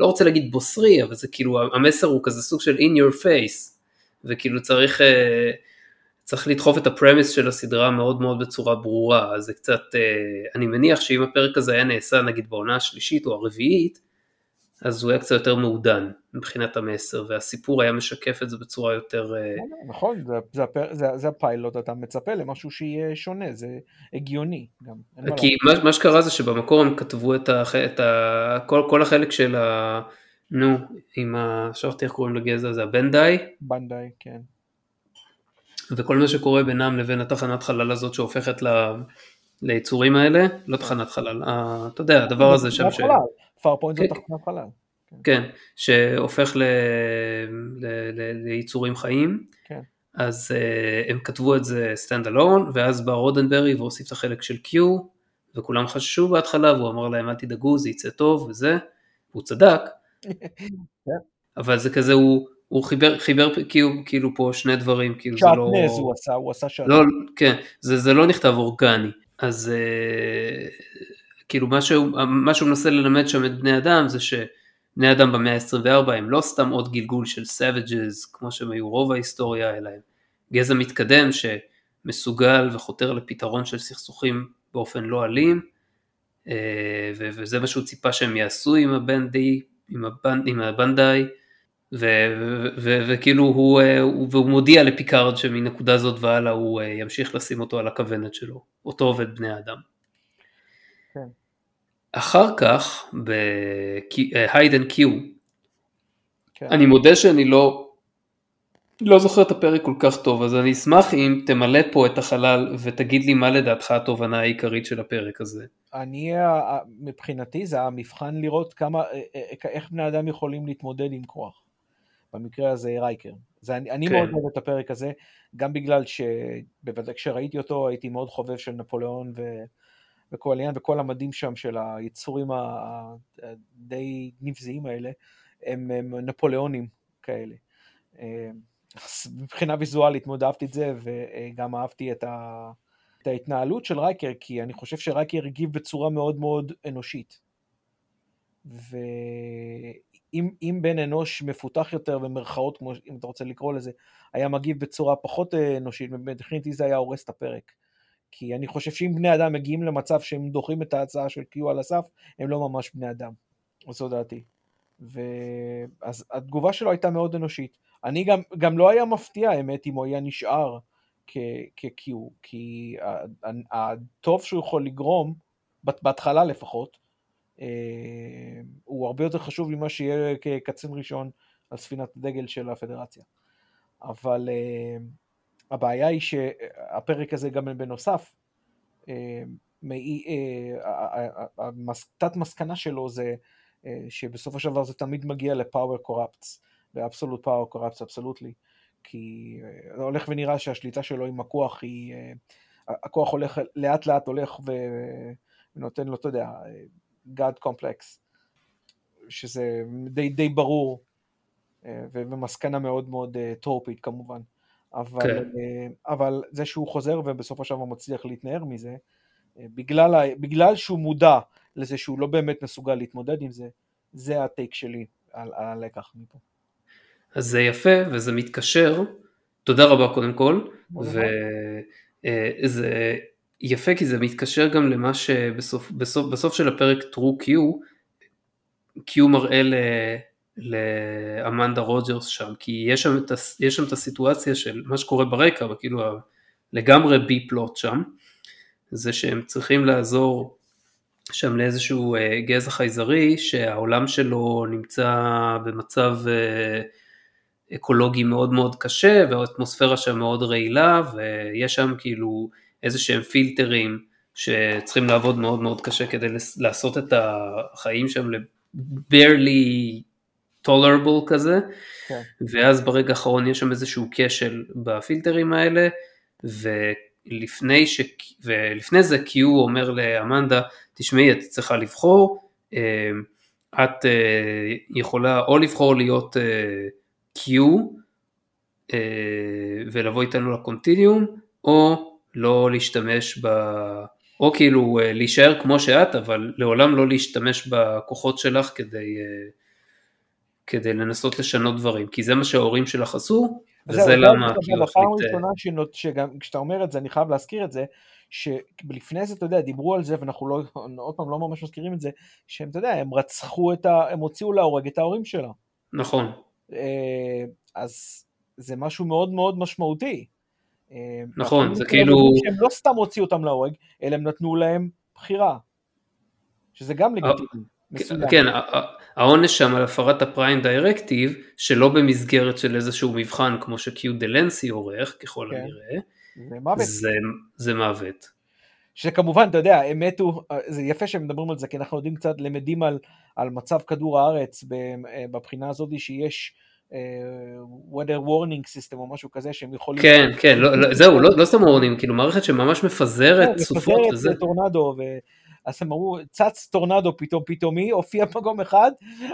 Speaker 1: לא רוצה להגיד בוסרי, אבל זה כאילו, המסר הוא כזה סוג של in your face, וכאילו צריך, אה, צריך לדחוף את הפרמיס של הסדרה מאוד מאוד בצורה ברורה, אז זה קצת, אה, אני מניח שאם הפרק הזה היה נעשה נגיד בעונה השלישית או הרביעית, אז הוא היה קצת יותר מעודן מבחינת המסר, והסיפור היה משקף את זה בצורה יותר... אה,
Speaker 2: נכון, זה, זה, זה, זה הפיילוט, אתה מצפה למשהו שיהיה שונה, זה הגיוני גם.
Speaker 1: כי מה, מה שקרה זה שבמקור הם כתבו את, הח, את ה, כל, כל החלק של ה... נו, עם ה... שכחתי איך קוראים לגזע הזה, הבנדאי.
Speaker 2: בנדאי, כן.
Speaker 1: וכל מה שקורה בינם לבין התחנת חלל הזאת שהופכת ל... ליצורים האלה, לא תחנת חלל, ה, אתה יודע, הדבר הזה שם, ש...
Speaker 2: פאר פוינט זה
Speaker 1: כן.
Speaker 2: תחנת חלל.
Speaker 1: כן, שהופך ל... ל... ל... ליצורים חיים,
Speaker 2: כן.
Speaker 1: אז uh, הם כתבו את זה stand alone, ואז בא רודנברי והוסיף את החלק של Q, וכולם חששו בהתחלה, והוא אמר להם אל תדאגו, זה יצא טוב וזה, והוא צדק, אבל זה כזה, הוא, הוא חיבר, חיבר כאילו, כאילו פה שני דברים, כאילו זה לא...
Speaker 2: שעטנז הוא עשה, הוא עשה שעטנז.
Speaker 1: לא, כן, זה, זה לא נכתב אורגני, אז אה, כאילו מה שהוא, מה שהוא מנסה ללמד שם את בני אדם זה שבני אדם במאה ה-24 הם לא סתם עוד גלגול של savages כמו שהם היו רוב ההיסטוריה, אלא הם גזע מתקדם שמסוגל וחותר לפתרון של סכסוכים באופן לא אלים, ו- וזה מה שהוא ציפה שהם יעשו עם הבנדי, עם, הבנ, עם הבנדאי, וכאילו הוא, והוא מודיע לפיקארד שמנקודה זאת והלאה הוא ימשיך לשים אותו על הכוונת שלו, אותו ואת בני האדם. כן. אחר כך, בהיידן קיו, כן. אני מודה שאני לא, לא זוכר את הפרק כל כך טוב, אז אני אשמח אם תמלא פה את החלל ותגיד לי מה לדעתך התובנה העיקרית של הפרק הזה.
Speaker 2: אני, מבחינתי זה המבחן לראות כמה, איך בני אדם יכולים להתמודד עם כוח. במקרה הזה רייקר. זה, אני, אני כן. מאוד אוהב את הפרק הזה, גם בגלל שבוודאי כשראיתי אותו הייתי מאוד חובב של נפוליאון ו, וכל העניין וכל המדים שם של היצורים הדי נבזיים האלה, הם, הם נפוליאונים כאלה. אה, מבחינה ויזואלית מאוד אהבתי את זה, וגם אהבתי את, ה, את ההתנהלות של רייקר, כי אני חושב שרייקר הגיב בצורה מאוד מאוד אנושית. ואם בן אנוש מפותח יותר במרכאות, כמו אם אתה רוצה לקרוא לזה, היה מגיב בצורה פחות אה, אנושית, מבחינתי זה היה הורס את הפרק. כי אני חושב שאם בני אדם מגיעים למצב שהם דוחים את ההצעה של קיו על הסף, הם לא ממש בני אדם. זו דעתי. ואז התגובה שלו הייתה מאוד אנושית. אני גם, גם לא היה מפתיע, האמת, אם הוא היה נשאר כ-Q, כי הטוב שהוא יכול לגרום, בהתחלה לפחות, הוא הרבה יותר חשוב ממה שיהיה כקצין ראשון על ספינת הדגל של הפדרציה. אבל אה, הבעיה היא שהפרק הזה גם בנוסף, אה, תת מסקנה שלו זה שבסופו של דבר זה תמיד מגיע לפאוור קוראפטס. באבסולוט פאוור קוראפס אבסולוטלי, כי זה אה, הולך ונראה שהשליטה שלו עם הכוח היא, אה, הכוח הולך, לאט לאט הולך ונותן לו, אתה יודע, God complex, שזה די, די ברור, אה, ומסקנה מאוד מאוד טרופית כמובן. אבל, כן. אבל זה שהוא חוזר ובסופו של דבר מצליח להתנער מזה, בגלל, בגלל שהוא מודע לזה שהוא לא באמת מסוגל להתמודד עם זה, זה הטייק שלי על, על הלקח מפה.
Speaker 1: אז זה יפה וזה מתקשר, תודה רבה קודם כל, וזה אה, יפה כי זה מתקשר גם למה שבסוף בסוף, בסוף של הפרק True Q, Q מראה ל... לאמנדה רוג'רס שם, כי יש שם, את, יש שם את הסיטואציה של מה שקורה ברקע, וכאילו לגמרי בי פלוט שם, זה שהם צריכים לעזור שם לאיזשהו אה, גזע חייזרי שהעולם שלו נמצא במצב אה, אקולוגי מאוד מאוד קשה והאטמוספירה שם מאוד רעילה ויש שם כאילו איזה שהם פילטרים שצריכים לעבוד מאוד מאוד קשה כדי לעשות את החיים שם ל-barely tolerable כזה כן. ואז ברגע האחרון יש שם איזשהו כשל בפילטרים האלה ולפני, ש... ולפני זה קיו אומר לאמנדה תשמעי את צריכה לבחור אה, את אה, יכולה או לבחור להיות אה, Q אה, ולבוא איתנו לקונטיניום, או לא להשתמש ב... או כאילו אה, להישאר כמו שאת, אבל לעולם לא להשתמש בכוחות שלך כדי, אה, כדי לנסות לשנות דברים, כי זה מה שההורים שלך עשו, וזה למה
Speaker 2: כאילו הפעם הראשונה שגם כשאתה אומר את זה, אני חייב להזכיר את זה, שלפני זה, אתה יודע, דיברו על זה, ואנחנו לא, עוד פעם לא ממש מזכירים את זה, שהם, אתה יודע, הם רצחו את ה... הם הוציאו להורג את ההורים שלה.
Speaker 1: נכון.
Speaker 2: אז זה משהו מאוד מאוד משמעותי.
Speaker 1: אה, נכון, זה כאילו...
Speaker 2: שהם לא סתם הוציאו אותם להורג, אלא הם נתנו להם בחירה. שזה גם אה,
Speaker 1: לגיטימי. כן, העונש שם על הפרת הפריים דיירקטיב, שלא במסגרת של איזשהו מבחן כמו שקיו דלנסי עורך, ככל כן. הנראה, זה מוות.
Speaker 2: שכמובן, אתה יודע, הם מתו, אה, זה יפה שהם מדברים על זה, כי אנחנו יודעים קצת, למדים על, על מצב כדור הארץ בבחינה הזאת שיש אה, weather warning system או משהו כזה שהם יכולים...
Speaker 1: כן, כן, לא, לא, זהו, לא, לא סתם warning, כאילו מערכת שממש מפזרת כן, סופות
Speaker 2: וזה. מפזרת טורנדו, ו... אז הם אמרו, צץ טורנדו פתאום פתאומי, הופיע מקום אחד,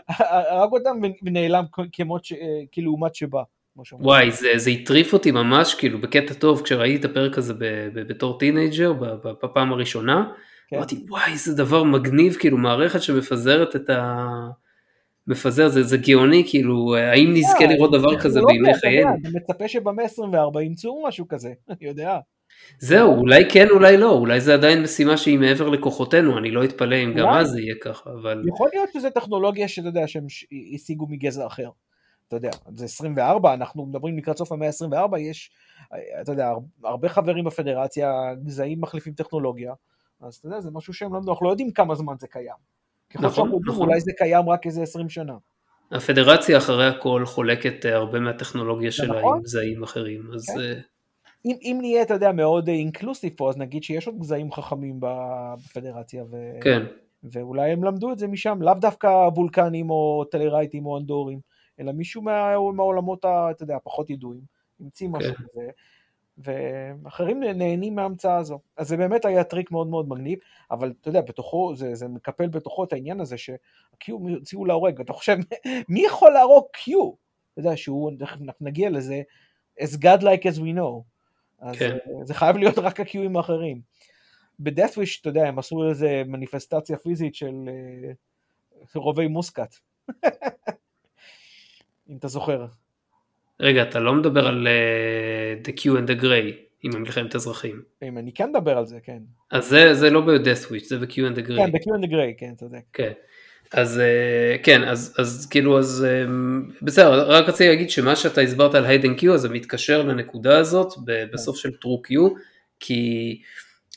Speaker 2: הרג אותם ונעלם כמות, ש... כלעומת שבא.
Speaker 1: וואי, זה, זה הטריף אותי ממש, כאילו, בקטע טוב, כשראיתי את הפרק הזה בתור טינאייג'ר, בפעם הראשונה, כן. אמרתי, וואי, איזה דבר מגניב, כאילו, מערכת שמפזרת את ה... מפזר, זה, זה גאוני, כאילו, האם נזכה לראות דבר כזה לא בימי חיינו?
Speaker 2: אני מצפה שבמאה 24 ימצאו משהו כזה, אני יודע.
Speaker 1: זהו, אולי כן, אולי לא, אולי זה עדיין משימה שהיא מעבר לכוחותינו, אני לא אתפלא אם גם אז זה יהיה ככה, אבל...
Speaker 2: יכול להיות שזו טכנולוגיה שאתה יודע, שהם השיגו מגזע אחר. אתה יודע, זה 24, אנחנו מדברים לקראת סוף המאה ה-24, יש, אתה יודע, הרבה חברים בפדרציה, גזעים מחליפים טכנולוגיה, אז אתה יודע, זה משהו שהם לא, אנחנו לא יודעים כמה זמן זה קיים. ככל נכון, שאנחנו נכון. אולי זה קיים רק איזה 20 שנה.
Speaker 1: הפדרציה אחרי הכל חולקת אה, הרבה מהטכנולוגיה שלה נכון? עם גזעים אחרים, אז... כן. אה,
Speaker 2: אם, אם נהיה, אתה יודע, מאוד אינקלוסיב פה, אז נגיד שיש עוד גזעים חכמים בפדרציה, ו...
Speaker 1: כן.
Speaker 2: ואולי הם למדו את זה משם, לאו דווקא וולקנים או טלרייטים או אנדורים, אלא מישהו מה, מהעולמות, אתה יודע, פחות ידועים, המציא משהו כן. כזה, ואחרים נהנים מההמצאה הזו. אז זה באמת היה טריק מאוד מאוד מגניב, אבל אתה יודע, בתוכו, זה, זה מקפל בתוכו את העניין הזה שה-Q הוציאו להורג, ואתה חושב, מי יכול להרוג Q? אתה יודע, שהוא, נגיע לזה, as godlike as we know. אז כן. אה, זה חייב להיות רק הקיואים האחרים. בדאטוויש, אתה יודע, הם עשו איזה מניפסטציה פיזית של uh, רובי מוסקת. אם אתה זוכר.
Speaker 1: רגע, אתה לא מדבר על uh, The Q and the Gray עם המלחמת אזרחים.
Speaker 2: אם אני כן מדבר על זה, כן.
Speaker 1: אז זה, זה לא ב-Deathwish, זה ב-Q and the Gray.
Speaker 2: כן, ב-Q and the Gray, כן, צודק.
Speaker 1: כן. אז uh, כן, אז, אז כאילו, אז uh, בסדר, רק רציתי להגיד שמה שאתה הסברת על היידן קיו, אז זה מתקשר לנקודה הזאת בסוף של טרו קיו, כי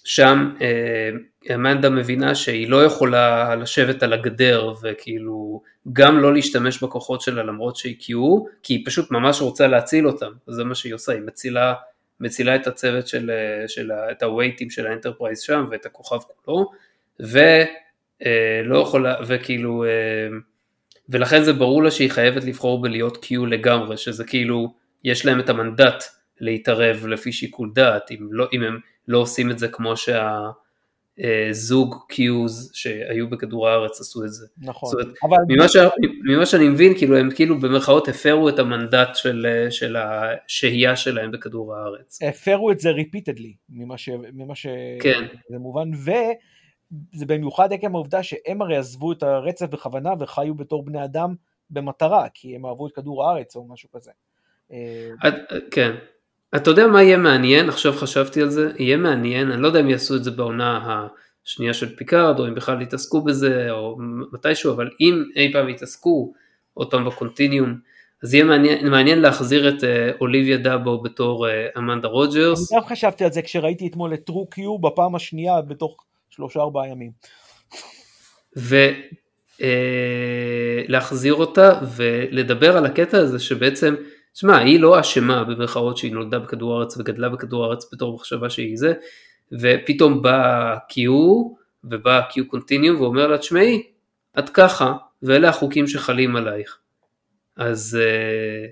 Speaker 1: שם אה, אמנדה מבינה שהיא לא יכולה לשבת על הגדר וכאילו גם לא להשתמש בכוחות שלה למרות שהיא קיו, כי היא פשוט ממש רוצה להציל אותם, זה מה שהיא עושה, היא מצילה, מצילה את הצוות של, של את ה away team של האנטרפרייז שם ואת הכוכב כולו, ו... אה, יכולה, וכאילו, אה, ולכן זה ברור לה שהיא חייבת לבחור בלהיות קיו לגמרי, שזה כאילו, יש להם את המנדט להתערב לפי שיקול דעת, אם, לא, אם הם לא עושים את זה כמו שהזוג קיוז שהיו בכדור הארץ עשו את זה.
Speaker 2: נכון.
Speaker 1: זאת אומרת, אבל... ממה, ש... ממה שאני מבין, כאילו הם כאילו במרכאות הפרו את המנדט של, של השהייה שלהם בכדור הארץ.
Speaker 2: הפרו את זה repeatedly, ממה ש... ממה ש...
Speaker 1: כן.
Speaker 2: זה מובן, ו... זה במיוחד עקב העובדה שהם הרי עזבו את הרצף בכוונה וחיו בתור בני אדם במטרה, כי הם אהבו את כדור הארץ או משהו כזה.
Speaker 1: את, כן. אתה יודע מה יהיה מעניין? עכשיו חשבתי על זה, יהיה מעניין, אני לא יודע אם יעשו את זה בעונה השנייה של פיקארד, או אם בכלל יתעסקו בזה, או מתישהו, אבל אם אי פעם יתעסקו עוד פעם ב Continuum, אז יהיה מעניין, מעניין להחזיר את אה, אוליביה דאבו בתור אה, אמנדה רוג'רס.
Speaker 2: אני גם חשבתי על זה כשראיתי אתמול את True Q בפעם השנייה בתוך שלושה ארבעה ימים.
Speaker 1: ולהחזיר אה, אותה ולדבר על הקטע הזה שבעצם, שמע, היא לא אשמה במרכאות שהיא נולדה בכדור הארץ וגדלה בכדור הארץ בתור מחשבה שהיא זה, ופתאום בא Q ובא Q קונטיניום ואומר לה, תשמעי, את ככה, ואלה החוקים שחלים עלייך. אז uh,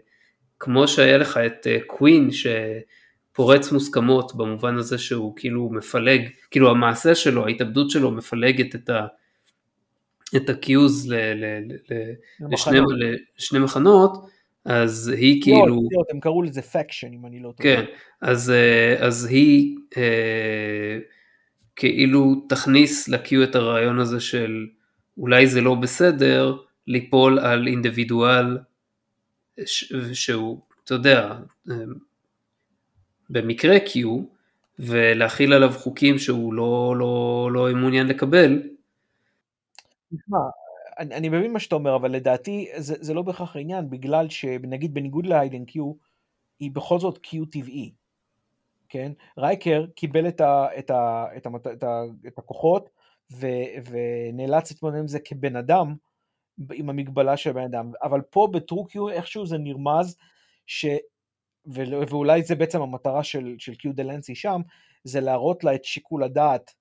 Speaker 1: כמו שהיה לך את קווין, uh, ש... פורץ מוסכמות במובן הזה שהוא כאילו מפלג, כאילו המעשה שלו, ההתאבדות שלו מפלגת את, ה, את הקיוז ל, ל, ל, לשני, לשני מחנות, אז היא לא, כאילו...
Speaker 2: לא, הם קראו לזה פקשן אם אני לא טועה.
Speaker 1: כן, אז, אה, אז היא אה, כאילו תכניס לקיו את הרעיון הזה של אולי זה לא בסדר ליפול על אינדיבידואל שהוא, אתה יודע, אה, במקרה Q ולהכיל עליו חוקים שהוא לא, לא, לא מעוניין לקבל.
Speaker 2: אני, אני מבין מה שאתה אומר, אבל לדעתי זה, זה לא בהכרח העניין, בגלל שנגיד בניגוד לאיידן Q, היא בכל זאת Q טבעי, כן? רייקר קיבל את, ה, את, ה, את, ה, את, ה, את הכוחות ו, ונאלץ להתמודד עם זה כבן אדם, עם המגבלה של בן אדם, אבל פה בטרו-Q איכשהו זה נרמז, ש... ואולי זה בעצם המטרה של, של קיו דלנסי שם, זה להראות לה את שיקול הדעת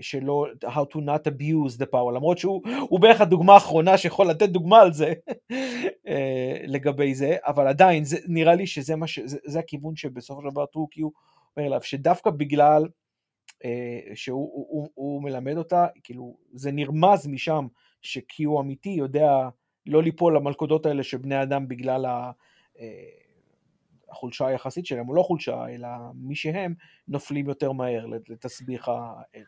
Speaker 2: שלא, how to not abuse the power, למרות שהוא בערך הדוגמה האחרונה שיכול לתת דוגמה על זה אה, לגבי זה, אבל עדיין זה, נראה לי שזה מה ש, זה, זה הכיוון שבסופו של דבר טרו קיו אומר אליו, שדווקא בגלל אה, שהוא הוא, הוא מלמד אותה, כאילו זה נרמז משם שקיו אמיתי יודע לא ליפול למלכודות האלה של בני אדם בגלל ה... החולשה היחסית שלהם, או לא חולשה, אלא מי שהם, נופלים יותר מהר לתסביך האל.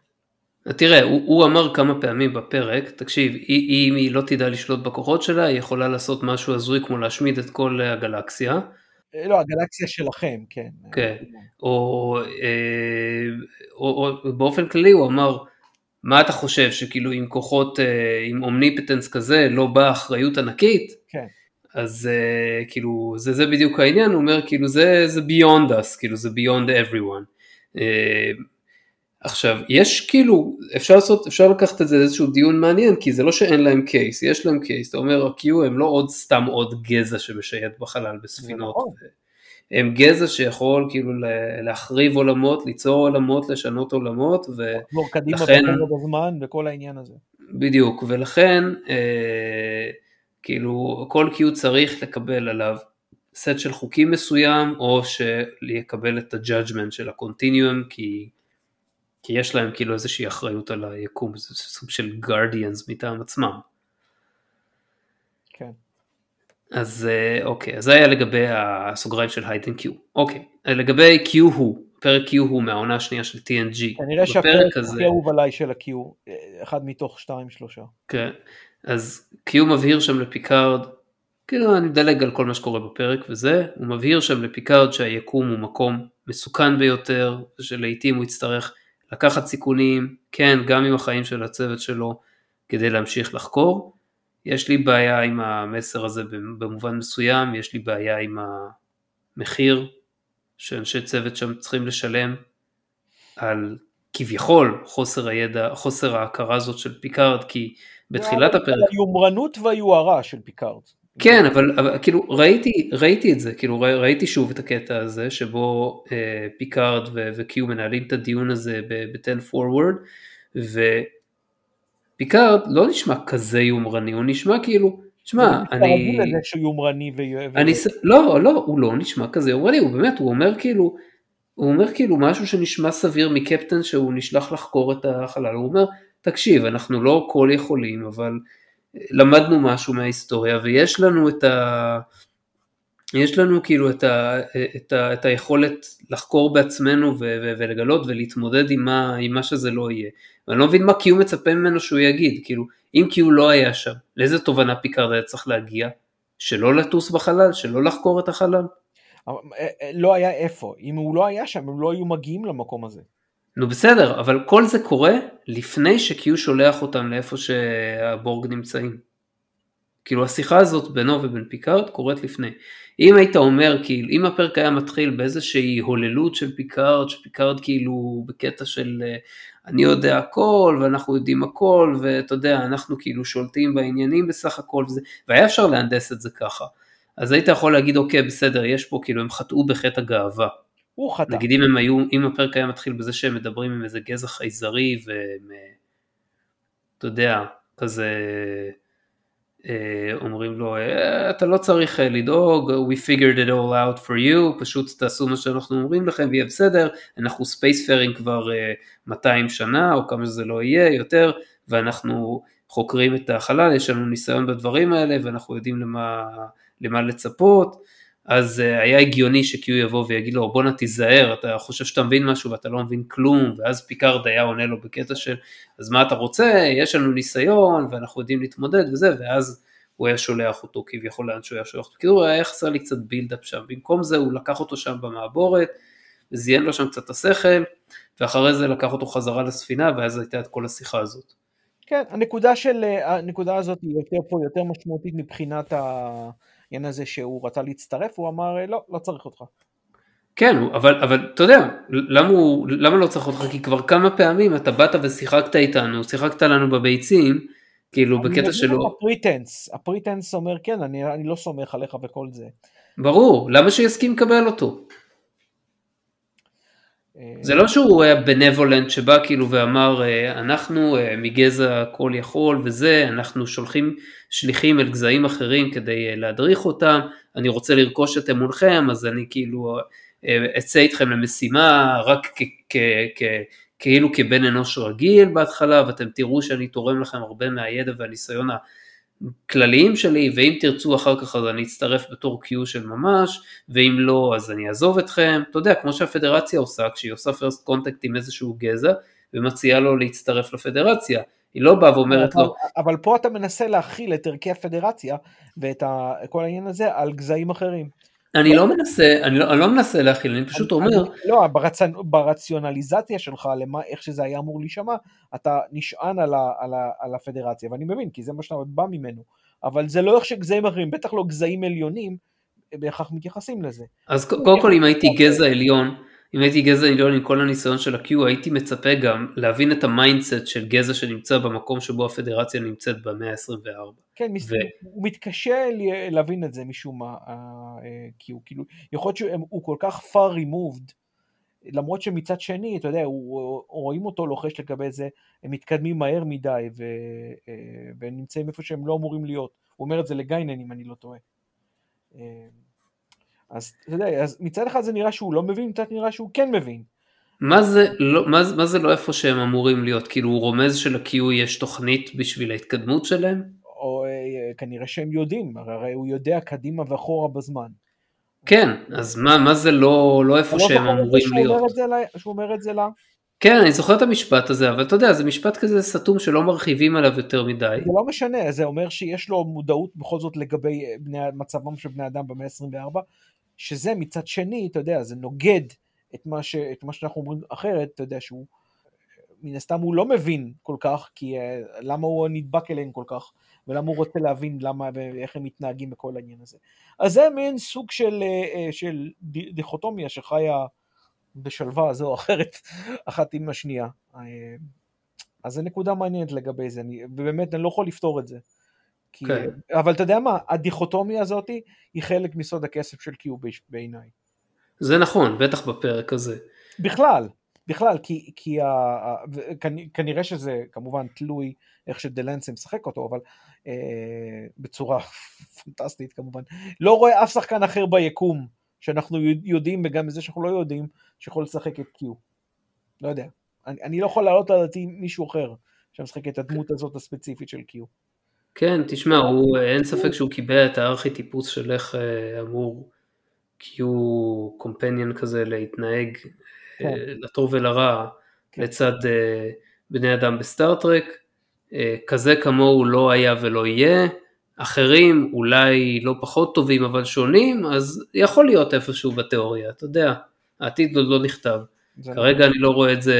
Speaker 1: תראה, הוא, הוא אמר כמה פעמים בפרק, תקשיב, אם היא לא תדע לשלוט בכוחות שלה, היא יכולה לעשות משהו הזוי כמו להשמיד את כל הגלקסיה.
Speaker 2: לא, הגלקסיה שלכם, כן.
Speaker 1: כן, או, אה, או, או באופן כללי הוא אמר, מה אתה חושב, שכאילו עם כוחות, אה, עם אומניפטנס כזה, לא באה אחריות ענקית?
Speaker 2: כן.
Speaker 1: אז uh, כאילו זה, זה בדיוק העניין, הוא אומר כאילו זה, זה beyond us, כאילו זה beyond everyone. Uh, עכשיו יש כאילו אפשר לעשות אפשר לקחת את זה לאיזשהו דיון מעניין כי זה לא שאין להם קייס יש להם קייס אתה אומר ה-Q הם לא עוד סתם עוד גזע שמשייט בחלל בספינות
Speaker 2: נכון.
Speaker 1: הם גזע שיכול כאילו להחריב עולמות ליצור עולמות לשנות עולמות ולכן
Speaker 2: בזמן וכל העניין הזה.
Speaker 1: בדיוק ולכן אה, כאילו כל Q צריך לקבל עליו סט של חוקים מסוים או שיקבל את ה-judgment של ה-continuum כי כי יש להם כאילו איזושהי אחריות על היקום, זה סוג של guardians מטעם עצמם.
Speaker 2: כן.
Speaker 1: אז אה, אוקיי, אז זה היה לגבי הסוגריים של היידן קיו. אוקיי, לגבי קיו הוא, פרק קיו הוא מהעונה השנייה של TNG.
Speaker 2: כנראה שהפרק הכי אהוב עליי של ה-Q, אחד מתוך שתיים שלושה.
Speaker 1: כן, אז קיו מבהיר שם לפיקארד, כאילו אני מדלג על כל מה שקורה בפרק וזה, הוא מבהיר שם לפיקארד שהיקום הוא מקום מסוכן ביותר, שלעיתים הוא יצטרך לקחת סיכונים, כן, גם עם החיים של הצוות שלו, כדי להמשיך לחקור. יש לי בעיה עם המסר הזה במובן מסוים, יש לי בעיה עם המחיר שאנשי צוות שם צריכים לשלם על כביכול חוסר הידע, חוסר ההכרה הזאת של פיקארד, כי בתחילת הפרק...
Speaker 2: היומרנות והיוהרה של פיקארד.
Speaker 1: כן, אבל, אבל כאילו ראיתי, ראיתי את זה, כאילו ראיתי שוב את הקטע הזה שבו אה, פיקארד וקיו מנהלים את הדיון הזה ב-10 forward ופיקארד לא נשמע כזה יומרני, הוא נשמע כאילו, שמע, אני...
Speaker 2: לזה שהוא יומרני ו...
Speaker 1: אני... לא, לא, הוא לא נשמע כזה יומרני, הוא באמת, הוא אומר כאילו, הוא אומר כאילו משהו שנשמע סביר מקפטן שהוא נשלח לחקור את החלל, הוא אומר, תקשיב, אנחנו לא כל יכולים, אבל למדנו משהו מההיסטוריה ויש לנו את ה... יש לנו כאילו את, ה, את, ה, את היכולת לחקור בעצמנו ו, ו, ולגלות ולהתמודד עם מה, עם מה שזה לא יהיה. ואני לא מבין מה קיו מצפה ממנו שהוא יגיד, כאילו אם קיו לא היה שם, לאיזה תובנה פיקארד היה צריך להגיע? שלא לטוס בחלל? שלא לחקור את החלל?
Speaker 2: אה, אה, לא היה איפה, אם הוא לא היה שם הם לא היו מגיעים למקום הזה.
Speaker 1: נו בסדר, אבל כל זה קורה לפני שקיו שולח אותם לאיפה שהבורג נמצאים. כאילו השיחה הזאת בינו ובין פיקארד קורית לפני. אם היית אומר, כאילו, אם הפרק היה מתחיל באיזושהי הוללות של פיקארד, שפיקארד כאילו בקטע של אני יודע הכל ואנחנו יודעים הכל ואתה יודע, אנחנו כאילו שולטים בעניינים בסך הכל וזה, והיה אפשר להנדס את זה ככה. אז היית יכול להגיד אוקיי בסדר, יש פה כאילו הם חטאו בחטא הגאווה.
Speaker 2: הוא חטא.
Speaker 1: נגיד אם הם היו, אם הפרק היה מתחיל בזה שהם מדברים עם איזה גזע חייזרי והם, אה, אתה יודע, כזה אה, אומרים לו, אה, אתה לא צריך לדאוג, we figured it all out for you, פשוט תעשו מה שאנחנו אומרים לכם ויהיה בסדר, אנחנו spacefaring כבר 200 שנה או כמה שזה לא יהיה יותר, ואנחנו חוקרים את החלל, יש לנו ניסיון בדברים האלה ואנחנו יודעים למה, למה לצפות. אז אה, היה הגיוני שקיו יבוא ויגיד לו בואנה תיזהר, אתה חושב שאתה מבין משהו ואתה לא מבין כלום, ואז פיקארד היה עונה לו בקטע של אז מה אתה רוצה, יש לנו ניסיון ואנחנו יודעים להתמודד וזה, ואז הוא היה שולח אותו כביכול לאן שהוא היה שולח אותו, כאילו היה חסר לי קצת buildup שם, במקום זה הוא לקח אותו שם במעבורת, זיין לו שם קצת את השכל, ואחרי זה לקח אותו חזרה לספינה ואז הייתה את כל השיחה הזאת.
Speaker 2: כן, הנקודה, של, אה, הנקודה הזאת היא יותר פה, יותר משמעותית מבחינת ה... העניין הזה שהוא רצה להצטרף, הוא אמר לא, לא צריך אותך.
Speaker 1: כן, אבל, אבל אתה יודע, למה, הוא, למה לא צריך אותך? כי כבר כמה פעמים אתה באת ושיחקת איתנו, שיחקת לנו בביצים, כאילו בקטע שלו.
Speaker 2: ה pretense, ה pretense אומר כן, אני, אני לא סומך עליך וכל זה.
Speaker 1: ברור, למה שיסכים לקבל אותו? זה לא שהוא היה בנבולנט שבא כאילו ואמר אה, אנחנו אה, מגזע כל יכול וזה, אנחנו שולחים שליחים אל גזעים אחרים כדי אה, להדריך אותם, אני רוצה לרכוש את אמונכם אז אני כאילו אצא איתכם למשימה רק כאילו כבן אנוש רגיל בהתחלה ואתם תראו שאני תורם לכם הרבה מהידע והניסיון כלליים שלי, ואם תרצו אחר כך אז אני אצטרף בתור Q של ממש, ואם לא אז אני אעזוב אתכם, אתה יודע, כמו שהפדרציה עושה, כשהיא עושה פרסט קונטקט עם איזשהו גזע, ומציעה לו להצטרף לפדרציה, היא לא באה ואומרת לו...
Speaker 2: אבל פה אתה מנסה להכיל את ערכי הפדרציה, ואת כל העניין הזה על גזעים אחרים.
Speaker 1: אני לא מנסה, אני לא, אני לא מנסה להכיל, אני פשוט
Speaker 2: אני,
Speaker 1: אומר...
Speaker 2: אני, לא, ברצ... ברציונליזציה שלך, למה, איך שזה היה אמור להישמע, אתה נשען על, ה, על, ה, על הפדרציה, ואני מבין, כי זה מה שאתה בא ממנו, אבל זה לא איך שגזעים אחרים, בטח לא גזעים עליונים, בהכרח מתייחסים לזה.
Speaker 1: אז קודם כל אם הייתי גזע עליון, אם הייתי גזע עליון עם כל הניסיון של ה-Q, הייתי מצפה גם להבין את ה mindset של גזע שנמצא במקום שבו הפדרציה נמצאת במאה ה-24.
Speaker 2: כן, ו... הוא מתקשה להבין את זה משום מה, ה-Q, כאילו, יכול להיות שהוא כל כך far removed, למרות שמצד שני, אתה יודע, הוא, רואים אותו לוחש לגבי זה, הם מתקדמים מהר מדי ו, והם נמצאים איפה שהם לא אמורים להיות. הוא אומר את זה לגיינן אם אני לא טועה. אז אתה יודע, אז מצד אחד זה נראה שהוא לא מבין, מצד נראה שהוא כן מבין.
Speaker 1: מה זה, לא, מה, מה זה לא איפה שהם אמורים להיות? כאילו הוא רומז של-Q יש תוכנית בשביל ההתקדמות שלהם?
Speaker 2: או אה, כנראה שהם יודעים, הרי הוא יודע קדימה ואחורה בזמן.
Speaker 1: כן, אז מה, מה זה לא, לא איפה שהם אמורים להיות?
Speaker 2: שהוא אומר את זה לה?
Speaker 1: כן, אני זוכר את המשפט הזה, אבל אתה יודע, זה משפט כזה סתום שלא מרחיבים עליו יותר מדי.
Speaker 2: זה לא משנה, זה אומר שיש לו מודעות בכל זאת לגבי בני, מצבם של בני אדם במאה ה-24, שזה מצד שני, אתה יודע, זה נוגד את מה, ש, את מה שאנחנו אומרים אחרת, אתה יודע, שהוא, מן הסתם הוא לא מבין כל כך, כי uh, למה הוא נדבק אליהם כל כך, ולמה הוא רוצה להבין למה ואיך הם מתנהגים בכל העניין הזה. אז זה מין סוג של, uh, של דיכוטומיה שחיה בשלווה זו או אחרת, אחת עם השנייה. אז זו נקודה מעניינת לגבי זה, אני, ובאמת אני לא יכול לפתור את זה. כי, כן. אבל אתה יודע מה, הדיכוטומיה הזאת היא חלק מסוד הכסף של קיו בעיניי.
Speaker 1: זה נכון, בטח בפרק הזה.
Speaker 2: בכלל, בכלל, כי, כי ה, כנראה שזה כמובן תלוי איך שדלנסה משחק אותו, אבל אה, בצורה פנטסטית כמובן. לא רואה אף שחקן אחר ביקום שאנחנו יודעים, וגם מזה שאנחנו לא יודעים, שיכול לשחק את קיו. לא יודע. אני, אני לא יכול להעלות על דעתי מישהו אחר שמשחק את הדמות הזאת הספציפית של קיו.
Speaker 1: כן, תשמע, הוא, אין ספק שהוא קיבל את הארכי-טיפוס של איך אה, אמור Q קומפניון כזה להתנהג אה, כן. לטוב ולרע כן. לצד אה, בני אדם בסטארט-טרק. כזה כמוהו לא היה ולא יהיה. אחרים אולי לא פחות טובים אבל שונים, אז יכול להיות איפשהו בתיאוריה, אתה יודע, העתיד עוד לא נכתב. כרגע נכון. אני לא רואה את זה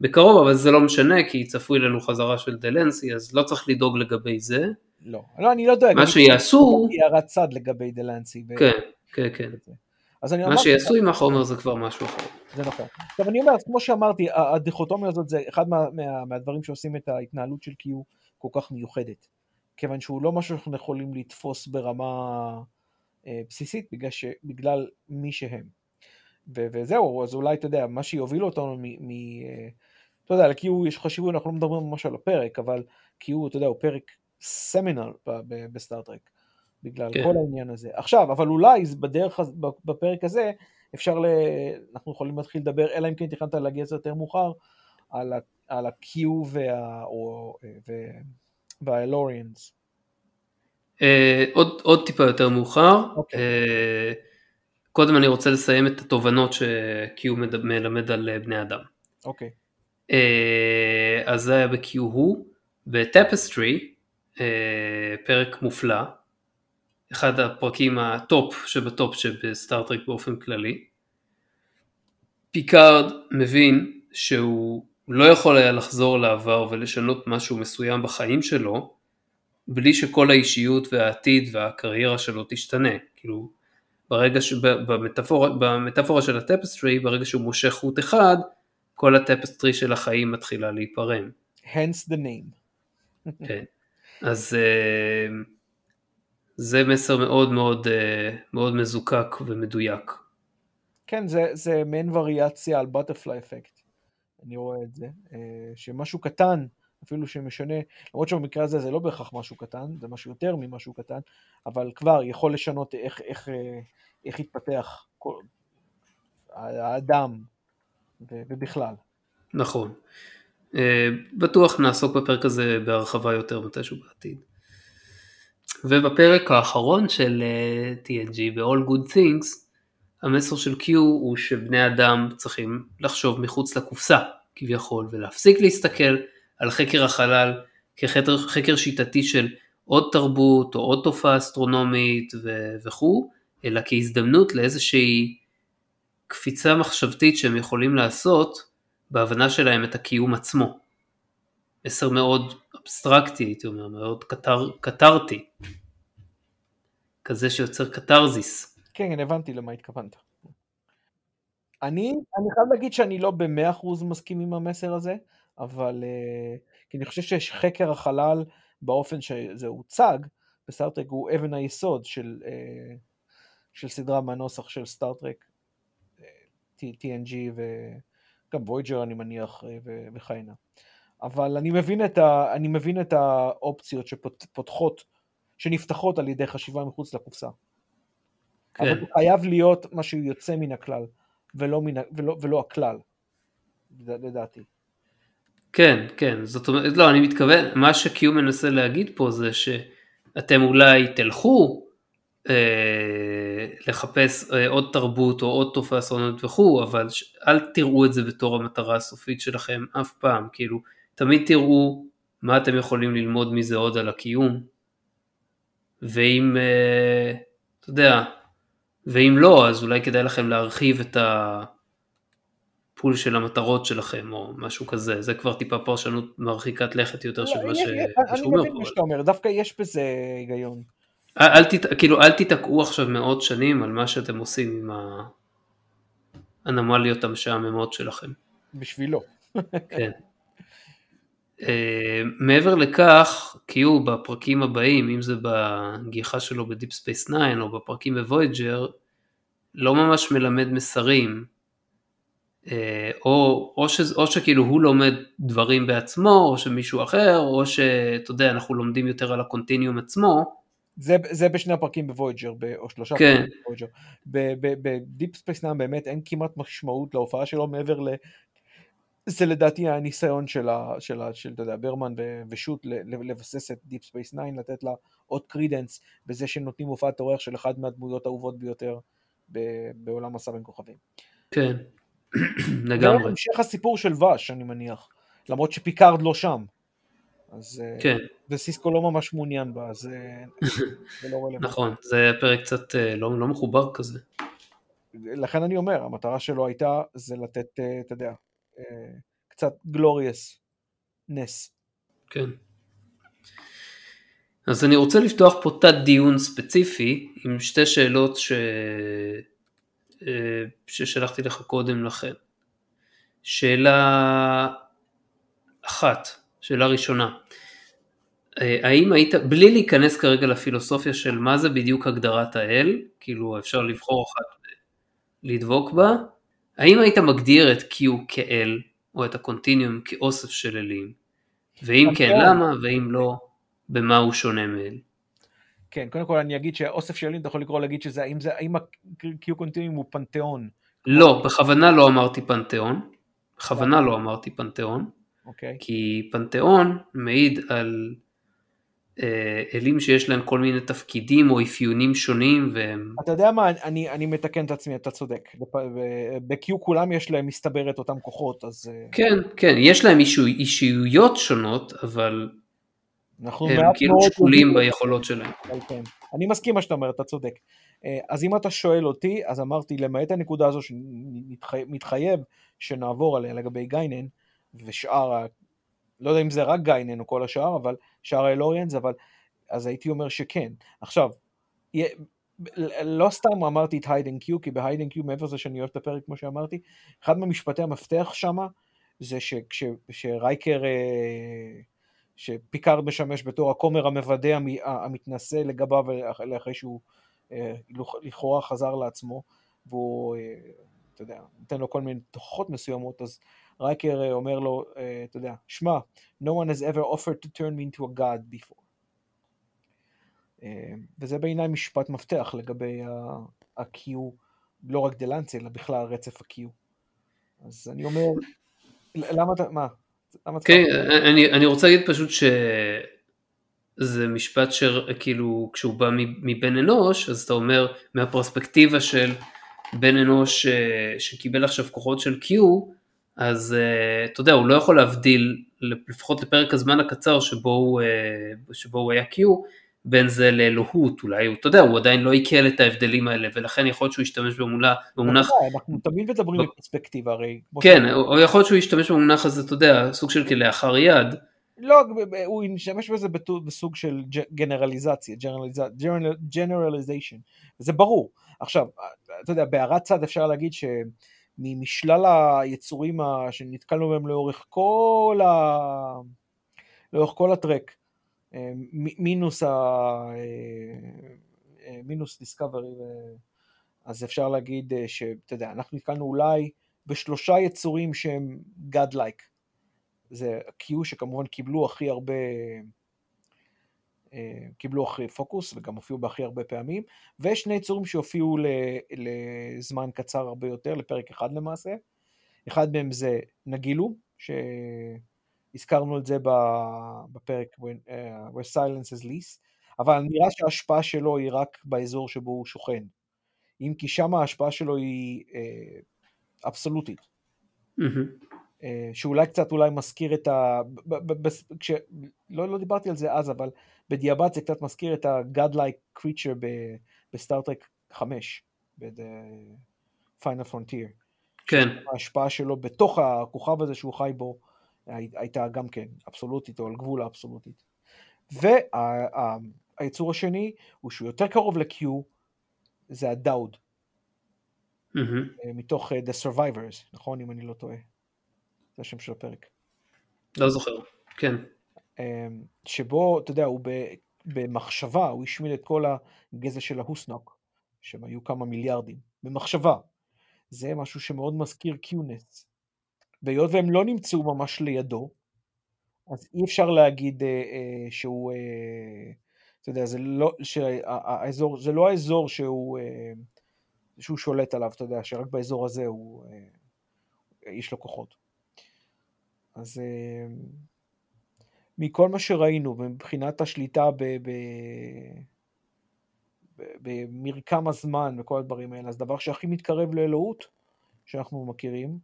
Speaker 1: בקרוב, אבל זה לא משנה, כי צפוי לנו חזרה של דלנסי, אז לא צריך לדאוג לגבי זה.
Speaker 2: לא, לא, אני לא דואג.
Speaker 1: מה שיעשו...
Speaker 2: הערת צד לגבי דלנסי.
Speaker 1: כן, כן, כן. מה שיעשו עם החומר זה כבר משהו אחר.
Speaker 2: זה נכון. עכשיו אני אומר, כמו שאמרתי, הדיכוטומיה הזאת זה אחד מה, מה, מהדברים שעושים את ההתנהלות של קיו כל כך מיוחדת. כיוון שהוא לא משהו שאנחנו יכולים לתפוס ברמה אה, בסיסית, בגלל, ש, בגלל מי שהם. ו- וזהו, אז אולי, אתה יודע, מה שיוביל אותנו מ... מ- אתה יודע, ל-Q יש חשיבות, אנחנו לא מדברים ממש על הפרק, אבל Q, אתה יודע, הוא פרק סמינל בסטארט-טרק, בגלל כן. כל העניין הזה. עכשיו, אבל אולי בדרך, בפרק הזה, אפשר, ל... אנחנו יכולים להתחיל לדבר, אלא אם כן תכננת להגיע לזה יותר מאוחר, על ה-Q וה... והאלוריאנס.
Speaker 1: אה, עוד, עוד טיפה יותר מאוחר. Okay. אוקיי. אה, קודם אני רוצה לסיים את התובנות ש-Q מלמד על אה, בני אדם.
Speaker 2: אוקיי.
Speaker 1: Okay. אז זה היה ב-Q הוא. ב Tapestry, פרק מופלא, אחד הפרקים הטופ שבטופ שבסטארטרק באופן כללי. פיקארד מבין שהוא לא יכול היה לחזור לעבר ולשנות משהו מסוים בחיים שלו, בלי שכל האישיות והעתיד והקריירה שלו תשתנה. כאילו, ברגע שבמטאפורה במטאפורה של ה Tapestry, ברגע שהוא מושך חוט אחד, כל הטפסטרי של החיים מתחילה להיפרם.
Speaker 2: hence the name.
Speaker 1: כן, אז אה, זה מסר מאוד מאוד אה, מאוד מזוקק ומדויק.
Speaker 2: כן, זה, זה מעין וריאציה על בטרפליי אפקט, אני רואה את זה, אה, שמשהו קטן, אפילו שמשנה, למרות שבמקרה הזה זה לא בהכרח משהו קטן, זה משהו יותר ממשהו קטן, אבל כבר יכול לשנות איך, איך, איך התפתח כל, האדם ובכלל.
Speaker 1: נכון. אה, בטוח נעסוק בפרק הזה בהרחבה יותר מתישהו בעתיד. ובפרק האחרון של אה, TNG ב-All Good Things, המסר של Q הוא שבני אדם צריכים לחשוב מחוץ לקופסה כביכול ולהפסיק להסתכל על חקר החלל כחקר שיטתי של עוד תרבות או עוד תופעה אסטרונומית וכו', אלא כהזדמנות לאיזושהי קפיצה מחשבתית שהם יכולים לעשות בהבנה שלהם את הקיום עצמו. מסר מאוד אבסטרקטי, הייתי אומר, מאוד קטר, קטרתי. כזה שיוצר קתרזיס.
Speaker 2: כן, כן, הבנתי למה התכוונת. אני, אני חייב להגיד שאני לא במאה אחוז מסכים עם המסר הזה, אבל uh, כי אני חושב שחקר החלל באופן שזה הוצג בסטארטרק הוא אבן היסוד של, uh, של סדרה מהנוסח של סטארטרק, uh, TNG וגם וויג'ר אני מניח וכהנה. אבל אני מבין, את ה, אני מבין את האופציות שפותחות, שנפתחות על ידי חשיבה מחוץ לקופסה. כן. אבל הוא חייב להיות משהו יוצא מן הכלל, ולא, מן, ולא, ולא הכלל, לדעתי.
Speaker 1: כן, כן, זאת אומרת, לא, אני מתכוון, מה שקיו מנסה להגיד פה זה שאתם אולי תלכו אה, לחפש אה, עוד תרבות או עוד תופעה אסטרונומית וכו', אבל ש... אל תראו את זה בתור המטרה הסופית שלכם אף פעם, כאילו, תמיד תראו מה אתם יכולים ללמוד מזה עוד על הקיום, ואם, אה, אתה יודע, ואם לא, אז אולי כדאי לכם להרחיב את ה pool של המטרות שלכם, או משהו כזה, זה כבר טיפה פרשנות מרחיקת לכת יותר של לא, מה שהוא
Speaker 2: אומר. אני מבין מה שאתה אומר, דווקא יש בזה היגיון.
Speaker 1: אל, תת, כאילו, אל תיתקעו עכשיו מאות שנים על מה שאתם עושים עם האנומליות המשעממות שלכם.
Speaker 2: בשבילו.
Speaker 1: כן. Uh, מעבר לכך, כי הוא בפרקים הבאים, אם זה בגיחה שלו בדיפ ספייס 9 או בפרקים בוויג'ר, לא ממש מלמד מסרים, או, או, ש, או שכאילו הוא לומד דברים בעצמו, או שמישהו אחר, או שאתה יודע, אנחנו לומדים יותר על ה Continuum עצמו.
Speaker 2: זה, זה בשני הפרקים בוויג'ר, או שלושה
Speaker 1: כן. פרקים
Speaker 2: בוויג'ר. בדיפ ספייס 9 באמת אין כמעט משמעות להופעה שלו מעבר ל... זה לדעתי הניסיון של, ה, של, ה, של אתה יודע, ברמן ו, ושות לבסס את Deep Space 9, לתת לה עוד credence בזה שנותנים הופעת אורח של אחת מהדמויות האהובות ביותר ב, בעולם מסע בין כוכבים.
Speaker 1: כן, לגמרי.
Speaker 2: זה המשך הסיפור של ואש, אני מניח, למרות שפיקארד לא שם. אז, אה,
Speaker 1: כן.
Speaker 2: וסיסקו לא ממש מעוניין בה, אז אה,
Speaker 1: זה לא רלוונטי. נכון, זה פרק קצת אה, לא, לא מחובר כזה.
Speaker 2: לכן אני אומר, המטרה שלו הייתה זה לתת, אתה יודע, קצת glorious נס.
Speaker 1: כן. אז אני רוצה לפתוח פה תת דיון ספציפי עם שתי שאלות ש... אה, ששלחתי לך קודם לכן. שאלה אחת, שאלה ראשונה, אה, האם היית, בלי להיכנס כרגע לפילוסופיה של מה זה בדיוק הגדרת האל, כאילו אפשר לבחור אחת לדבוק בה, האם היית מגדיר את Q כאל, או את הקונטיניום כאוסף של אלים? ואם כן, כן, למה? ואם לא, במה הוא שונה מאל?
Speaker 2: כן, קודם כל אני אגיד שאוסף של אלים, אתה יכול לקרוא להגיד שזה, האם, זה, האם ה-Q קונטיניום הוא פנתיאון?
Speaker 1: לא, בכוונה לא אמרתי פנתיאון, בכוונה לא אמרתי פנתיאון,
Speaker 2: okay. אוקיי.
Speaker 1: כי פנתיאון מעיד על אה, אלים שיש להם כל מיני תפקידים או אפיונים שונים והם...
Speaker 2: אתה יודע מה, אני, אני מתקן את עצמי, אתה צודק. ב-Q כולם יש להם מסתבר את אותם כוחות, אז... אה,
Speaker 1: כן, כן, יש להם אישו, אישיויות שונות, אבל הם כאילו שקולים ביכולות שלהם.
Speaker 2: כן. אני מסכים מה שאתה אומר, אתה צודק. אה, אז אם אתה שואל אותי, אז אמרתי, למעט הנקודה הזו שמתחייב שנעבור עליה לגבי גיינן, ושאר לא יודע אם זה רק גיינן או כל השאר, אבל שאר האלוריאנס, אבל אז הייתי אומר שכן. עכשיו, לא סתם אמרתי את Hide and Q, כי ב Hide and Q, מעבר לזה שאני אוהב את הפרק כמו שאמרתי, אחד ממשפטי המפתח שם, זה שרייקר, אה, שפיקארד משמש בתור הכומר המוודה המתנשא לגביו אחרי שהוא אה, לכאורה חזר לעצמו, והוא, אה, אתה יודע, נותן לו כל מיני תוכחות מסוימות, אז רייקר אה, אומר לו, אה, אתה יודע, שמע, no one has ever offered to turn me into a god before. אה, וזה בעיניי משפט מפתח לגבי ה-Q, לא רק דלנצי, אלא בכלל רצף ה-Q. אז אני אומר, למה אתה, מה?
Speaker 1: כן, אני, אני רוצה להגיד פשוט שזה משפט שכאילו כשהוא בא מבן אנוש, אז אתה אומר מהפרספקטיבה של בן אנוש שקיבל עכשיו כוחות של Q, אז uh, אתה יודע, הוא לא יכול להבדיל, לפחות לפרק הזמן הקצר שבו הוא, uh, שבו הוא היה Q, בין זה לאלוהות, אולי, הוא, אתה יודע, הוא עדיין לא עיכל את ההבדלים האלה, ולכן יכול להיות שהוא ישתמש במונח, במונח...
Speaker 2: אנחנו תמיד מדברים בפרספקטיבה הרי.
Speaker 1: כן, או יכול להיות שהוא ישתמש במונח הזה, אתה יודע, סוג של כלאחר יד,
Speaker 2: לא, הוא ישתמש בזה בסוג של גנרליזציה, ג'נרליזיישן, זה ברור. עכשיו, אתה יודע, בהערת צד אפשר להגיד שמשלל היצורים שנתקלנו בהם לאורך כל, ה... לאורך כל הטרק, מינוס, ה... אה, אה, מינוס דיסקאברי, אז אפשר להגיד שאתה יודע, אנחנו נתקלנו אולי בשלושה יצורים שהם God-like. זה Q שכמובן קיבלו הכי הרבה, אה, קיבלו הכי פוקוס וגם הופיעו בהכי הרבה פעמים, ושני יצורים שהופיעו לזמן קצר הרבה יותר, לפרק אחד למעשה. אחד מהם זה נגילו, שהזכרנו את זה בפרק uh, Where Silence is Least, אבל נראה שההשפעה שלו היא רק באזור שבו הוא שוכן. אם כי שם ההשפעה שלו היא אה, אבסולוטית. Mm-hmm. אה, שאולי קצת אולי מזכיר את ה... כש... לא, לא דיברתי על זה אז, אבל בדיעבד זה קצת מזכיר את ה-God-like creature בסטארט-טרק 5, ב-Final Frontier.
Speaker 1: כן.
Speaker 2: ההשפעה שלו בתוך הכוכב הזה שהוא חי בו הייתה גם כן אבסולוטית או על גבול האבסולוטית. והיצור וה, השני הוא שהוא יותר קרוב ל-Q, זה הדאוד. Mm-hmm. מתוך uh, The Survivors, נכון? אם אני לא טועה. זה השם של הפרק.
Speaker 1: לא זוכר, כן.
Speaker 2: אמ, שבו, אתה יודע, הוא במחשבה, הוא השמיד את כל הגזע של ההוסנוק, שהם היו כמה מיליארדים, במחשבה. זה משהו שמאוד מזכיר קיונס. והיות והם לא נמצאו ממש לידו, אז אי אפשר להגיד אה, אה, שהוא, אה, אתה יודע, זה לא, שהאזור, זה לא האזור שהוא, אה, שהוא שולט עליו, אתה יודע, שרק באזור הזה הוא, אה, יש לו כוחות. אז אה, מכל מה שראינו מבחינת השליטה במרקם הזמן וכל הדברים האלה, אז דבר שהכי מתקרב לאלוהות שאנחנו מכירים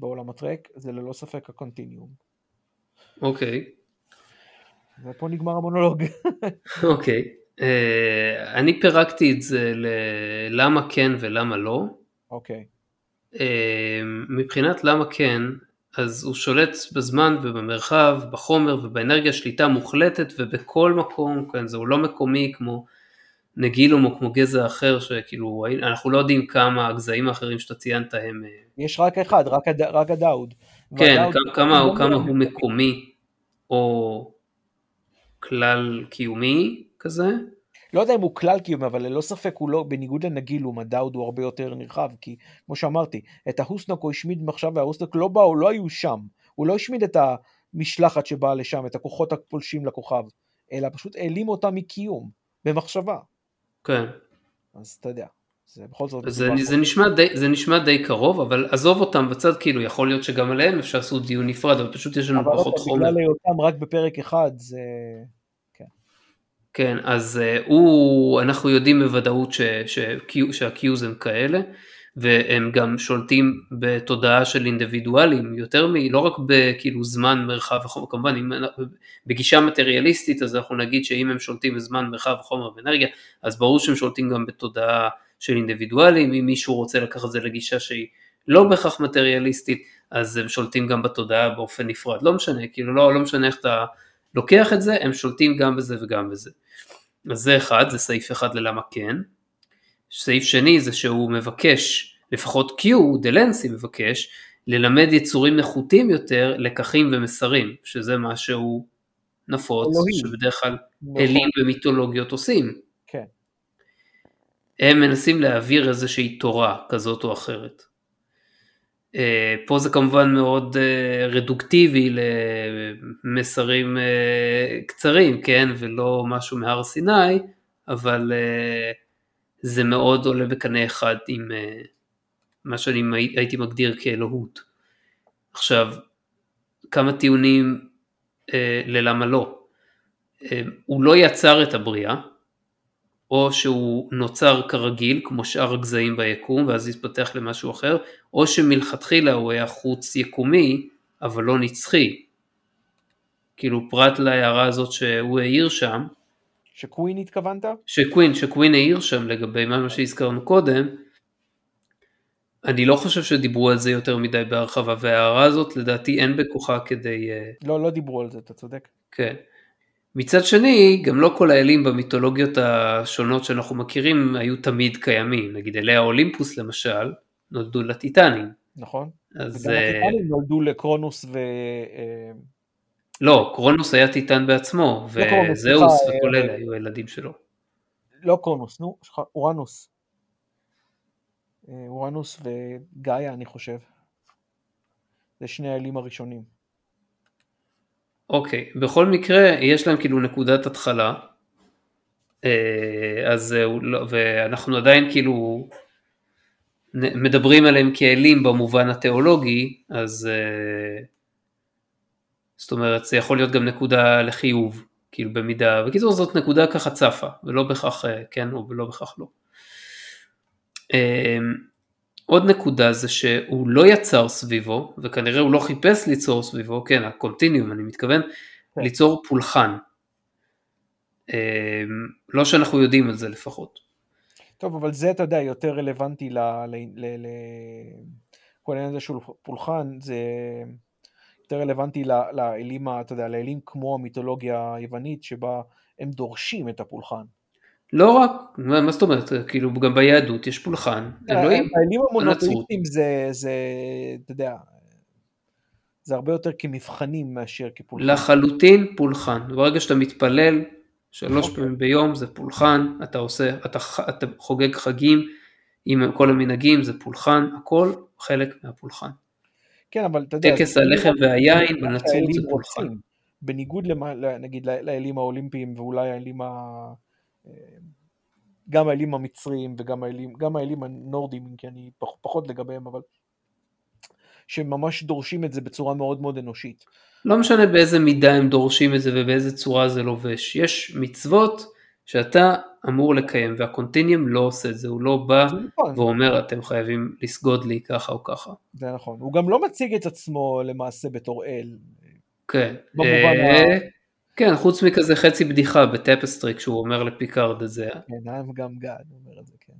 Speaker 2: בעולם הטרק זה ללא ספק הקונטיניום.
Speaker 1: אוקיי.
Speaker 2: ופה נגמר המונולוג.
Speaker 1: אוקיי. uh, אני פירקתי את זה ללמה כן ולמה לא.
Speaker 2: אוקיי.
Speaker 1: Uh, מבחינת למה כן, אז הוא שולט בזמן ובמרחב, בחומר ובאנרגיה שליטה מוחלטת ובכל מקום, כן, זהו לא מקומי כמו נגילום או כמו גזע אחר שכאילו אנחנו לא יודעים כמה הגזעים האחרים שאתה ציינת הם... אה,
Speaker 2: יש רק אחד, רק, הד... רק הדאוד.
Speaker 1: כן, והדאוד כמה, הוא, כמה הוא מקומי או כלל קיומי כזה.
Speaker 2: לא יודע אם הוא כלל קיומי, אבל ללא ספק הוא לא, בניגוד לנגילום, הדאוד הוא הרבה יותר נרחב, כי כמו שאמרתי, את ההוסנוק הוא השמיד עכשיו, וההוסנוק לא באו, לא היו שם. הוא לא השמיד את המשלחת שבאה לשם, את הכוחות הפולשים לכוכב, אלא פשוט העלים אותה מקיום, במחשבה.
Speaker 1: כן.
Speaker 2: אז אתה יודע. זה בכל זאת...
Speaker 1: זה, זה, נשמע די, זה נשמע די קרוב, אבל עזוב אותם בצד, כאילו יכול להיות שגם עליהם אפשר לעשות דיון נפרד, אבל פשוט יש לנו פחות חומר.
Speaker 2: אבל בגלל היותם רק בפרק אחד, זה...
Speaker 1: כן, אז uh, הוא, אנחנו יודעים בוודאות שה-Qs הם כאלה, והם גם שולטים בתודעה של אינדיבידואלים, יותר מ... לא רק בכאילו זמן, מרחב וחומר, כמובן אם, בגישה מטריאליסטית אז אנחנו נגיד שאם הם שולטים בזמן, מרחב, חומר ואנרגיה, אז ברור שהם שולטים גם בתודעה של אינדיבידואלים, אם מישהו רוצה לקחת את זה לגישה שהיא לא בהכרח מטריאליסטית, אז הם שולטים גם בתודעה באופן נפרד, לא משנה, כאילו לא, לא משנה איך אתה... לוקח את זה, הם שולטים גם בזה וגם בזה. אז זה אחד, זה סעיף אחד ללמה כן. סעיף שני זה שהוא מבקש, לפחות Q, דלנסי מבקש, ללמד יצורים נחותים יותר לקחים ומסרים, שזה מה שהוא נפוץ, אלוהים. שבדרך כלל נכון. אלים ומיתולוגיות עושים.
Speaker 2: כן.
Speaker 1: הם מנסים להעביר איזושהי תורה כזאת או אחרת. אה, פה זה כמובן מאוד אה, רדוקטיבי למסרים אה, קצרים, כן, ולא משהו מהר סיני, אבל זה מאוד עולה בקנה אחד עם מה שאני הייתי מגדיר כאלוהות. עכשיו, כמה טיעונים ללמה לא. הוא לא יצר את הבריאה, או שהוא נוצר כרגיל כמו שאר הגזעים ביקום ואז יתפתח למשהו אחר, או שמלכתחילה הוא היה חוץ יקומי אבל לא נצחי. כאילו פרט להערה הזאת שהוא העיר שם.
Speaker 2: שקווין התכוונת?
Speaker 1: שקווין, שקווין העיר שם לגבי מה שהזכרנו קודם, אני לא חושב שדיברו על זה יותר מדי בהרחבה, וההערה הזאת לדעתי אין בכוחה כדי... אה,
Speaker 2: לא, לא דיברו על זה, אתה צודק.
Speaker 1: כן. מצד שני, גם לא כל האלים במיתולוגיות השונות שאנחנו מכירים היו תמיד קיימים. נגיד אלי האולימפוס למשל, נולדו לטיטנים.
Speaker 2: נכון.
Speaker 1: אז...
Speaker 2: וגם
Speaker 1: אה,
Speaker 2: הטיטנים נולדו לקרונוס ו... אה,
Speaker 1: לא, קרונוס היה טיטן בעצמו,
Speaker 2: לא
Speaker 1: וזהוס
Speaker 2: סליחה,
Speaker 1: וכל
Speaker 2: אה,
Speaker 1: אלה היו הילדים שלו.
Speaker 2: לא קרונוס, נו, אורנוס. אה, אורנוס וגאיה, אני חושב. זה שני האלים הראשונים.
Speaker 1: אוקיי, בכל מקרה יש להם כאילו נקודת התחלה, אה, אז אה, לא- ואנחנו עדיין כאילו מדברים עליהם כאלים במובן התיאולוגי, אז אה, זאת אומרת זה יכול להיות גם נקודה לחיוב, כאילו במידה, בקיצור זאת נקודה ככה צפה, ולא בהכרח אה, כן או לא בהכרח לא. אה, עוד נקודה זה שהוא לא יצר סביבו, וכנראה הוא לא חיפש ליצור סביבו, כן, הקונטיניום אני מתכוון,
Speaker 2: כן.
Speaker 1: ליצור פולחן. אה, לא שאנחנו יודעים על זה לפחות.
Speaker 2: טוב, אבל זה, אתה יודע, יותר רלוונטי ל... ל... ל... ל... כל העניין הזה של פולחן, זה יותר רלוונטי לאלים, אתה יודע, לאלים כמו המיתולוגיה היוונית, שבה הם דורשים את הפולחן.
Speaker 1: לא רק, מה, מה זאת אומרת, כאילו גם ביהדות יש פולחן, אלוהים,
Speaker 2: האלים
Speaker 1: הנצרות.
Speaker 2: המונותאיסטים זה, זה, אתה יודע, זה הרבה יותר כמבחנים מאשר כפולחן.
Speaker 1: לחלוטין פולחן, ברגע שאתה מתפלל שלוש
Speaker 2: אוקיי.
Speaker 1: פעמים ביום זה פולחן, אתה עושה, אתה, אתה חוגג חגים עם כל המנהגים זה פולחן, הכל חלק מהפולחן.
Speaker 2: כן, אבל אתה יודע...
Speaker 1: טקס הלחם והיין בנצרות זה פולחן.
Speaker 2: בניגוד למה, נגיד לאלים האולימפיים ואולי האלים ה... אה, גם האלים המצריים וגם האלים, גם האלים הנורדים, כי אני פח, פחות לגביהם, אבל שממש דורשים את זה בצורה מאוד מאוד אנושית.
Speaker 1: לא משנה באיזה מידה הם דורשים את זה ובאיזה צורה זה לובש, יש מצוות שאתה אמור לקיים והקונטיניום לא עושה את זה, הוא לא בא
Speaker 2: נכון,
Speaker 1: ואומר אתם חייבים לסגוד לי ככה או ככה.
Speaker 2: זה נכון. הוא גם לא מציג את עצמו למעשה בתור אל.
Speaker 1: כן,
Speaker 2: במובן
Speaker 1: אה,
Speaker 2: ה-
Speaker 1: כן, חוץ מכזה חצי בדיחה בטפסטרי כשהוא אומר לפיקארד את זה.
Speaker 2: כן, I'm גם גד, אומר את זה, כן.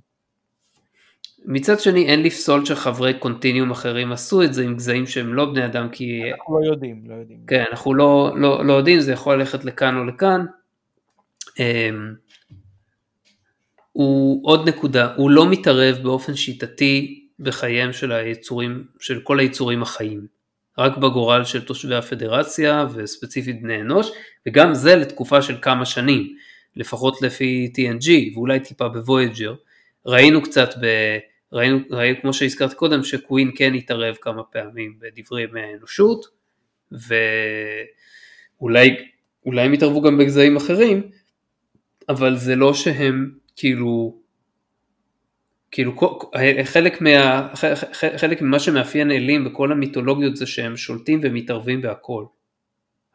Speaker 1: מצד שני אין לפסול שחברי קונטיניום אחרים עשו את זה עם גזעים שהם לא בני אדם כי
Speaker 2: אנחנו לא יודעים, לא יודעים.
Speaker 1: כן, אנחנו לא, לא, לא יודעים, זה יכול ללכת לכאן או לכאן. אמ, הוא עוד נקודה, הוא לא מתערב באופן שיטתי בחייהם של היצורים, של כל היצורים החיים. רק בגורל של תושבי הפדרציה וספציפית בני אנוש, וגם זה לתקופה של כמה שנים, לפחות לפי TNG ואולי טיפה בוויג'ר. ראינו קצת ב... ראינו, ראינו כמו שהזכרתי קודם שקווין כן התערב כמה פעמים בדברי ימי האנושות, ואולי אולי הם יתערבו גם בגזעים אחרים, אבל זה לא שהם כאילו, כאילו חלק, מה, חלק ממה שמאפיין אלים בכל המיתולוגיות זה שהם שולטים ומתערבים בהכל.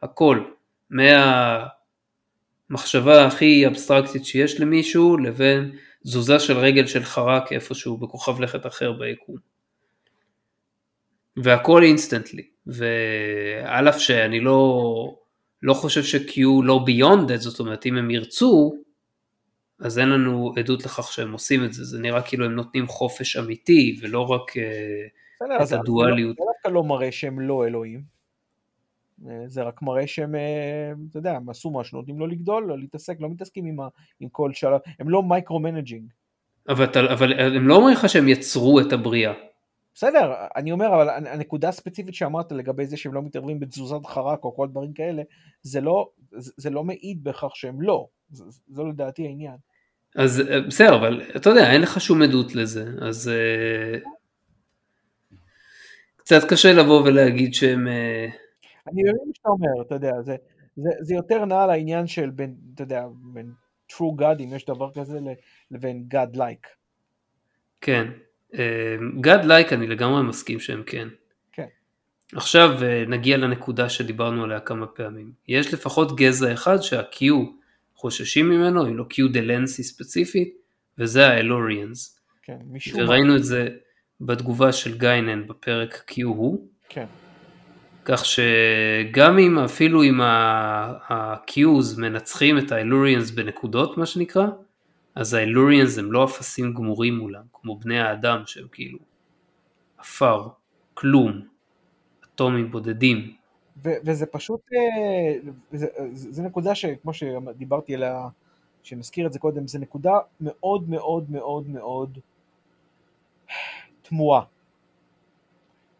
Speaker 1: הכל. מהמחשבה הכי אבסטרקטית שיש למישהו לבין תזוזה של רגל של חרק איפשהו בכוכב לכת אחר ביקום. והכל instantly, ועל אף שאני לא, לא חושב ש-Q לא beyond that, זאת אומרת אם הם ירצו, אז אין לנו עדות לכך שהם עושים את זה, זה נראה כאילו הם נותנים חופש אמיתי ולא רק
Speaker 2: בסדר,
Speaker 1: את הדואליות.
Speaker 2: לא- זה דווקא לא מראה שהם לא אלוהים. אה, זה רק מראה שהם, אה, אתה יודע, הם עשו משהו, נותנים לו לגדול, לא להתעסק, לא מתעסקים עם, ה, עם כל שלב, הם לא micro-managing.
Speaker 1: אבל, אבל הם לא אומרים לך שהם יצרו את הבריאה.
Speaker 2: בסדר, אני אומר, אבל הנ- הנקודה הספציפית שאמרת לגבי זה שהם לא מתערבים בתזוזת חרק או כל דברים כאלה, זה לא, זה, זה לא מעיד בכך שהם לא. זה, זו לדעתי העניין.
Speaker 1: אז אה, בסדר, אבל אתה יודע, אין לך שום עדות לזה, אז אה, קצת קשה לבוא ולהגיד שהם... אה,
Speaker 2: אני מבין מה שאתה אומר, אתה יודע, זה, זה, זה יותר נע לעניין של בין, אתה יודע, בין true God, אם יש דבר כזה, לבין God-like.
Speaker 1: כן. God like אני לגמרי מסכים שהם כן.
Speaker 2: כן.
Speaker 1: עכשיו אה, נגיע לנקודה שדיברנו עליה כמה פעמים. יש לפחות גזע אחד שה-Q חוששים ממנו, אם לא Q דלנסי ספציפית, וזה האלוריאנס.
Speaker 2: כן, משום מה.
Speaker 1: וראינו את זה בתגובה של גיינן בפרק Q הוא,
Speaker 2: כן,
Speaker 1: כך שגם אם אפילו אם ה-Qs מנצחים את האלוריאנס בנקודות מה שנקרא, אז האלוריאנס הם לא אפסים גמורים מולם, כמו בני האדם שהם כאילו עפר, כלום, אטומים בודדים.
Speaker 2: ו- וזה פשוט, אה, זה, זה נקודה שכמו שדיברתי עליה, שנזכיר את זה קודם, זה נקודה מאוד מאוד מאוד מאוד תמוהה.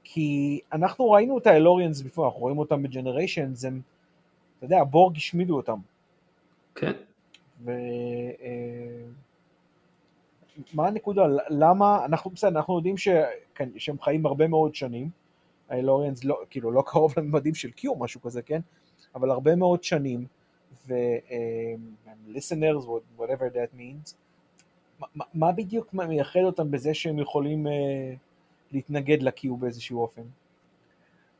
Speaker 2: כי אנחנו ראינו את האלוריאנס בפנים, אנחנו רואים אותם בג'נריישנס, הם, אתה יודע, הבורג השמידו אותם.
Speaker 1: כן.
Speaker 2: ו... אה, הנקודה? למה, אנחנו בסדר, אנחנו יודעים ש... כן, שהם חיים הרבה מאוד שנים, האלוריאנס לא, כאילו לא קרוב לממדים של או משהו כזה, כן? אבל הרבה מאוד שנים, ו... um, listeners, whatever that means, מה, מה בדיוק מייחד אותם בזה שהם יכולים uh, להתנגד לקיו באיזשהו אופן?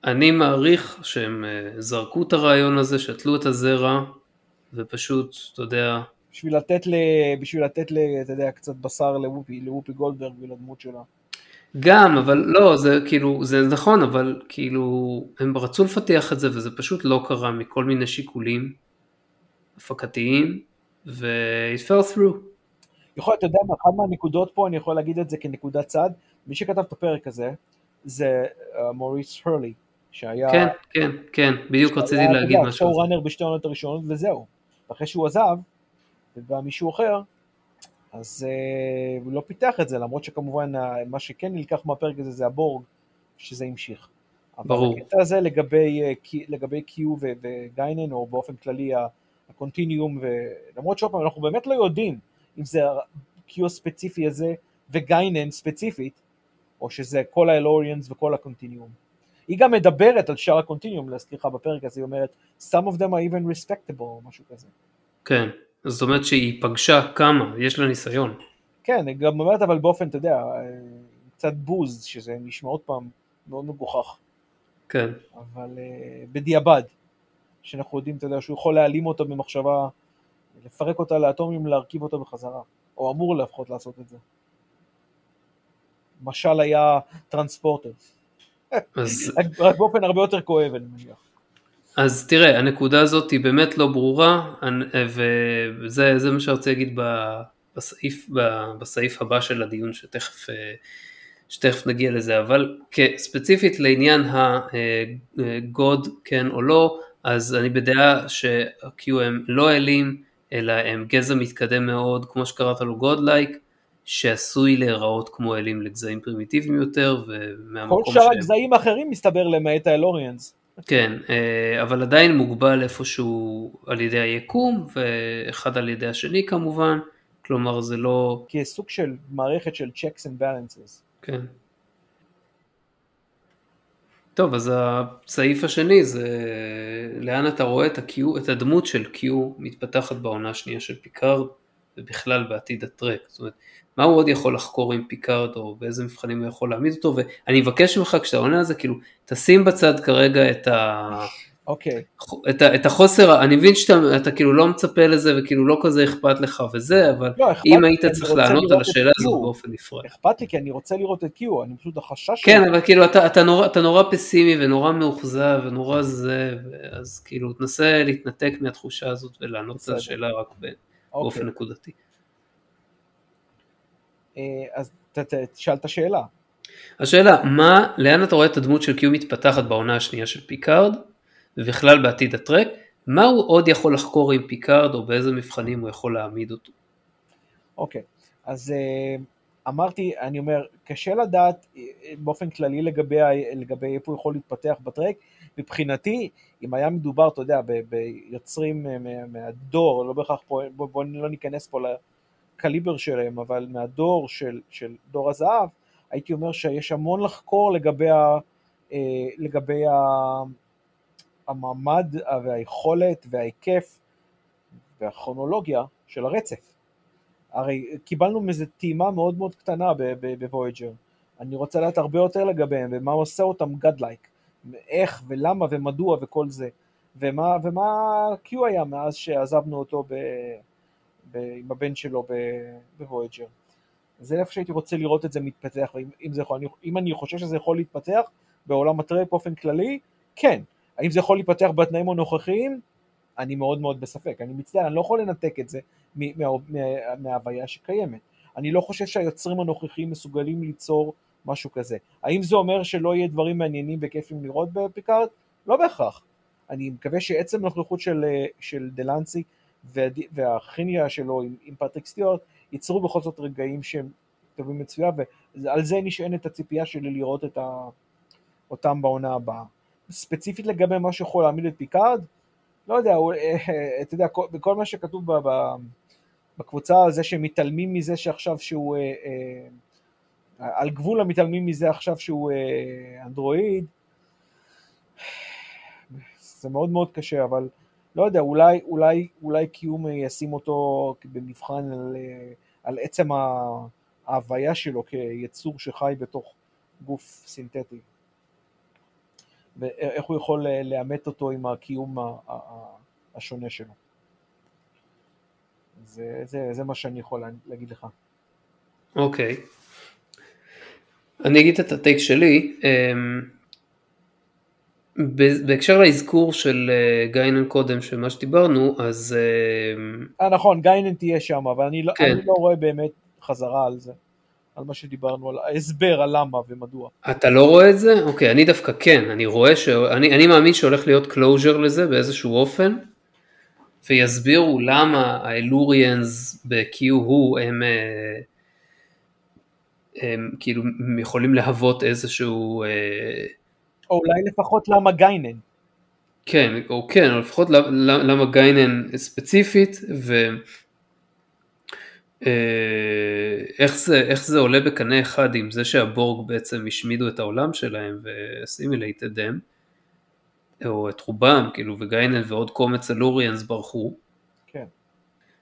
Speaker 1: אני מעריך שהם זרקו את הרעיון הזה, שתלו את הזרע, ופשוט, אתה יודע...
Speaker 2: בשביל לתת, ל... בשביל לתת ל... אתה יודע, קצת בשר לוופי, לוופי גולדברג ולדמות שלה.
Speaker 1: גם, אבל לא, זה כאילו, זה נכון, אבל כאילו, הם רצו לפתח את זה וזה פשוט לא קרה מכל מיני שיקולים הפקתיים, ו- it fell through.
Speaker 2: יכול, אתה יודע מה, אחת מהנקודות פה, אני יכול להגיד את זה כנקודת צד, מי שכתב את הפרק הזה, זה מוריס uh, הרלי, שהיה...
Speaker 1: כן, כן, כן, בדיוק רציתי להגיד משהו.
Speaker 2: שואו ראנר בשתי עונות הראשונות, וזהו. אחרי שהוא עזב, ובא מישהו אחר, אז uh, הוא לא פיתח את זה, למרות שכמובן מה שכן נלקח מהפרק הזה זה הבורג, שזה המשיך.
Speaker 1: ברור.
Speaker 2: אבל הקטע הזה לגבי, uh, לגבי קיו וגיינן, או באופן כללי הקונטיניום, ולמרות שעוד פעם אנחנו באמת לא יודעים אם זה קיו הספציפי הזה וגיינן ספציפית, או שזה כל האלוריאנס וכל הקונטיניום. היא גם מדברת על שאר הקונטיניום, להזכירך בפרק הזה, היא אומרת, some of them are even respectable, או משהו כזה.
Speaker 1: כן, זאת אומרת שהיא פגשה כמה, יש לה ניסיון.
Speaker 2: כן, היא גם אומרת אבל באופן, אתה יודע, קצת בוז, שזה נשמע עוד פעם מאוד מגוחך.
Speaker 1: כן.
Speaker 2: אבל uh, בדיעבד, שאנחנו יודעים, אתה יודע, שהוא יכול להעלים אותה במחשבה, לפרק אותה לאטומים, להרכיב אותה בחזרה, או אמור לפחות לעשות את זה. משל היה טרנספורטר. אז... רק באופן הרבה יותר כואב, אני מניח.
Speaker 1: אז תראה, הנקודה הזאת היא באמת לא ברורה, וזה מה רוצה להגיד בסעיף, בסעיף הבא של הדיון שתכף, שתכף נגיע לזה, אבל ספציפית לעניין הגוד כן או לא, אז אני בדעה הם לא אלים, אלא הם גזע מתקדם מאוד, כמו שקראת לו godlike, שעשוי להיראות כמו אלים לגזעים פרימיטיביים יותר,
Speaker 2: ומהמקום כל שאר שהם... הגזעים האחרים מסתבר למעט ה El-Aurians.
Speaker 1: כן, אה, אבל עדיין מוגבל איפשהו על ידי היקום, ואחד על ידי השני כמובן, כלומר זה לא...
Speaker 2: כסוג של מערכת של checks and balances.
Speaker 1: כן. טוב, אז הסעיף השני זה לאן אתה רואה את, ה-Q, את הדמות של Q מתפתחת בעונה השנייה של פיקארד ובכלל בעתיד הטרק. זאת אומרת, מה הוא עוד יכול לחקור עם פיקארד או באיזה מבחנים הוא יכול להעמיד אותו ואני מבקש ממך כשאתה עונה על זה כאילו תשים בצד כרגע את ה...
Speaker 2: אוקיי.
Speaker 1: Okay. את, את החוסר, אני מבין שאתה אתה כאילו לא מצפה לזה וכאילו לא כזה אכפת לך וזה, אבל לא, אם היית צריך לענות על השאלה הזאת באופן נפרד.
Speaker 2: אכפת לי כי אני רוצה לראות את קיו, אני פשוט החשש
Speaker 1: כן, אבל כאילו אתה, אתה, נורא, אתה נורא פסימי ונורא מאוכזב ונורא זה, אז כאילו תנסה להתנתק מהתחושה הזאת ולענות על השאלה רק באופן אוקיי. נקודתי.
Speaker 2: אה, אז תשאל את השאלה.
Speaker 1: השאלה, מה, לאן אתה רואה את הדמות של קיו מתפתחת בעונה השנייה של פיקארד, ובכלל בעתיד הטרק, מה הוא עוד יכול לחקור עם פיקארד, או באיזה מבחנים הוא יכול להעמיד אותו?
Speaker 2: אוקיי, okay. אז אה, אמרתי, אני אומר, קשה לדעת אה, באופן כללי לגבי, לגבי איפה הוא יכול להתפתח בטרק, מבחינתי, אם היה מדובר, אתה יודע, ביוצרים מהדור, לא בהכרח פה, בואו בוא לא ניכנס פה הקליבר שלהם, אבל מהדור של, של דור הזהב, הייתי אומר שיש המון לחקור לגבי, ה, אה, לגבי ה, המעמד והיכולת וההיקף והכרונולוגיה של הרצף. הרי קיבלנו מזה טעימה מאוד מאוד קטנה בוויג'ר. אני רוצה לדעת הרבה יותר לגביהם, ומה עושה אותם godlike, איך ולמה ומדוע וכל זה, ומה, ומה קיו היה מאז שעזבנו אותו ב... עם הבן שלו בוויג'ר. זה איפה שהייתי רוצה לראות את זה מתפתח, ואם זה יכול, אם אני חושב שזה יכול להתפתח בעולם הטרק באופן כללי, כן. האם זה יכול להתפתח בתנאים הנוכחיים? אני מאוד מאוד בספק. אני מצטער, אני לא יכול לנתק את זה מההוויה שקיימת. אני לא חושב שהיוצרים הנוכחיים מסוגלים ליצור משהו כזה. האם זה אומר שלא יהיה דברים מעניינים וכיפים לראות בפיקארד? לא בהכרח. אני מקווה שעצם הנוכחות של, של דלנסי והכימיה שלו עם, עם פטריק סטיוארט ייצרו בכל זאת רגעים שהם טובים מצויה, ועל זה נשענת הציפייה שלי לראות את ה, אותם בעונה הבאה. ספציפית לגבי מה שיכול להעמיד את פיקארד, לא יודע, אתה יודע, בכל מה שכתוב בקבוצה, זה מתעלמים מזה שעכשיו שהוא, אה, אה, על גבול המתעלמים מזה עכשיו שהוא אה, אנדרואיד, זה מאוד מאוד קשה, אבל לא יודע, אולי, אולי, אולי קיו ישים אותו במבחן על, על עצם ההוויה שלו כיצור שחי בתוך גוף סינתטי. ואיך הוא יכול לאמת אותו עם הקיום השונה שלו. זה, זה, זה מה שאני יכול להגיד לך.
Speaker 1: אוקיי. Okay. אני אגיד את הטייק שלי. אמ, בהקשר לאזכור של אה, גיינן קודם, של מה שדיברנו, אז...
Speaker 2: אמ, אה, נכון, גיינן תהיה שם, אבל אני, לא, כן. אני לא רואה באמת חזרה על זה. על מה שדיברנו, על ההסבר על למה ומדוע.
Speaker 1: אתה לא רואה את זה? אוקיי, אני דווקא כן, אני רואה ש... אני, אני מאמין שהולך להיות closure לזה באיזשהו אופן, ויסבירו למה האלוריאנס ב-Q-הו הם, אה, הם כאילו יכולים להוות איזשהו... אה,
Speaker 2: או אולי לפחות למה גיינן.
Speaker 1: כן, או כן, או לפחות למה גיינן ספציפית, ו... אה, איך זה, איך זה עולה בקנה אחד עם זה שהבורג בעצם השמידו את העולם שלהם ו assimilated them, או את רובם, כאילו, וגיינן ועוד קומץ El-Aurians ברחו.
Speaker 2: כן.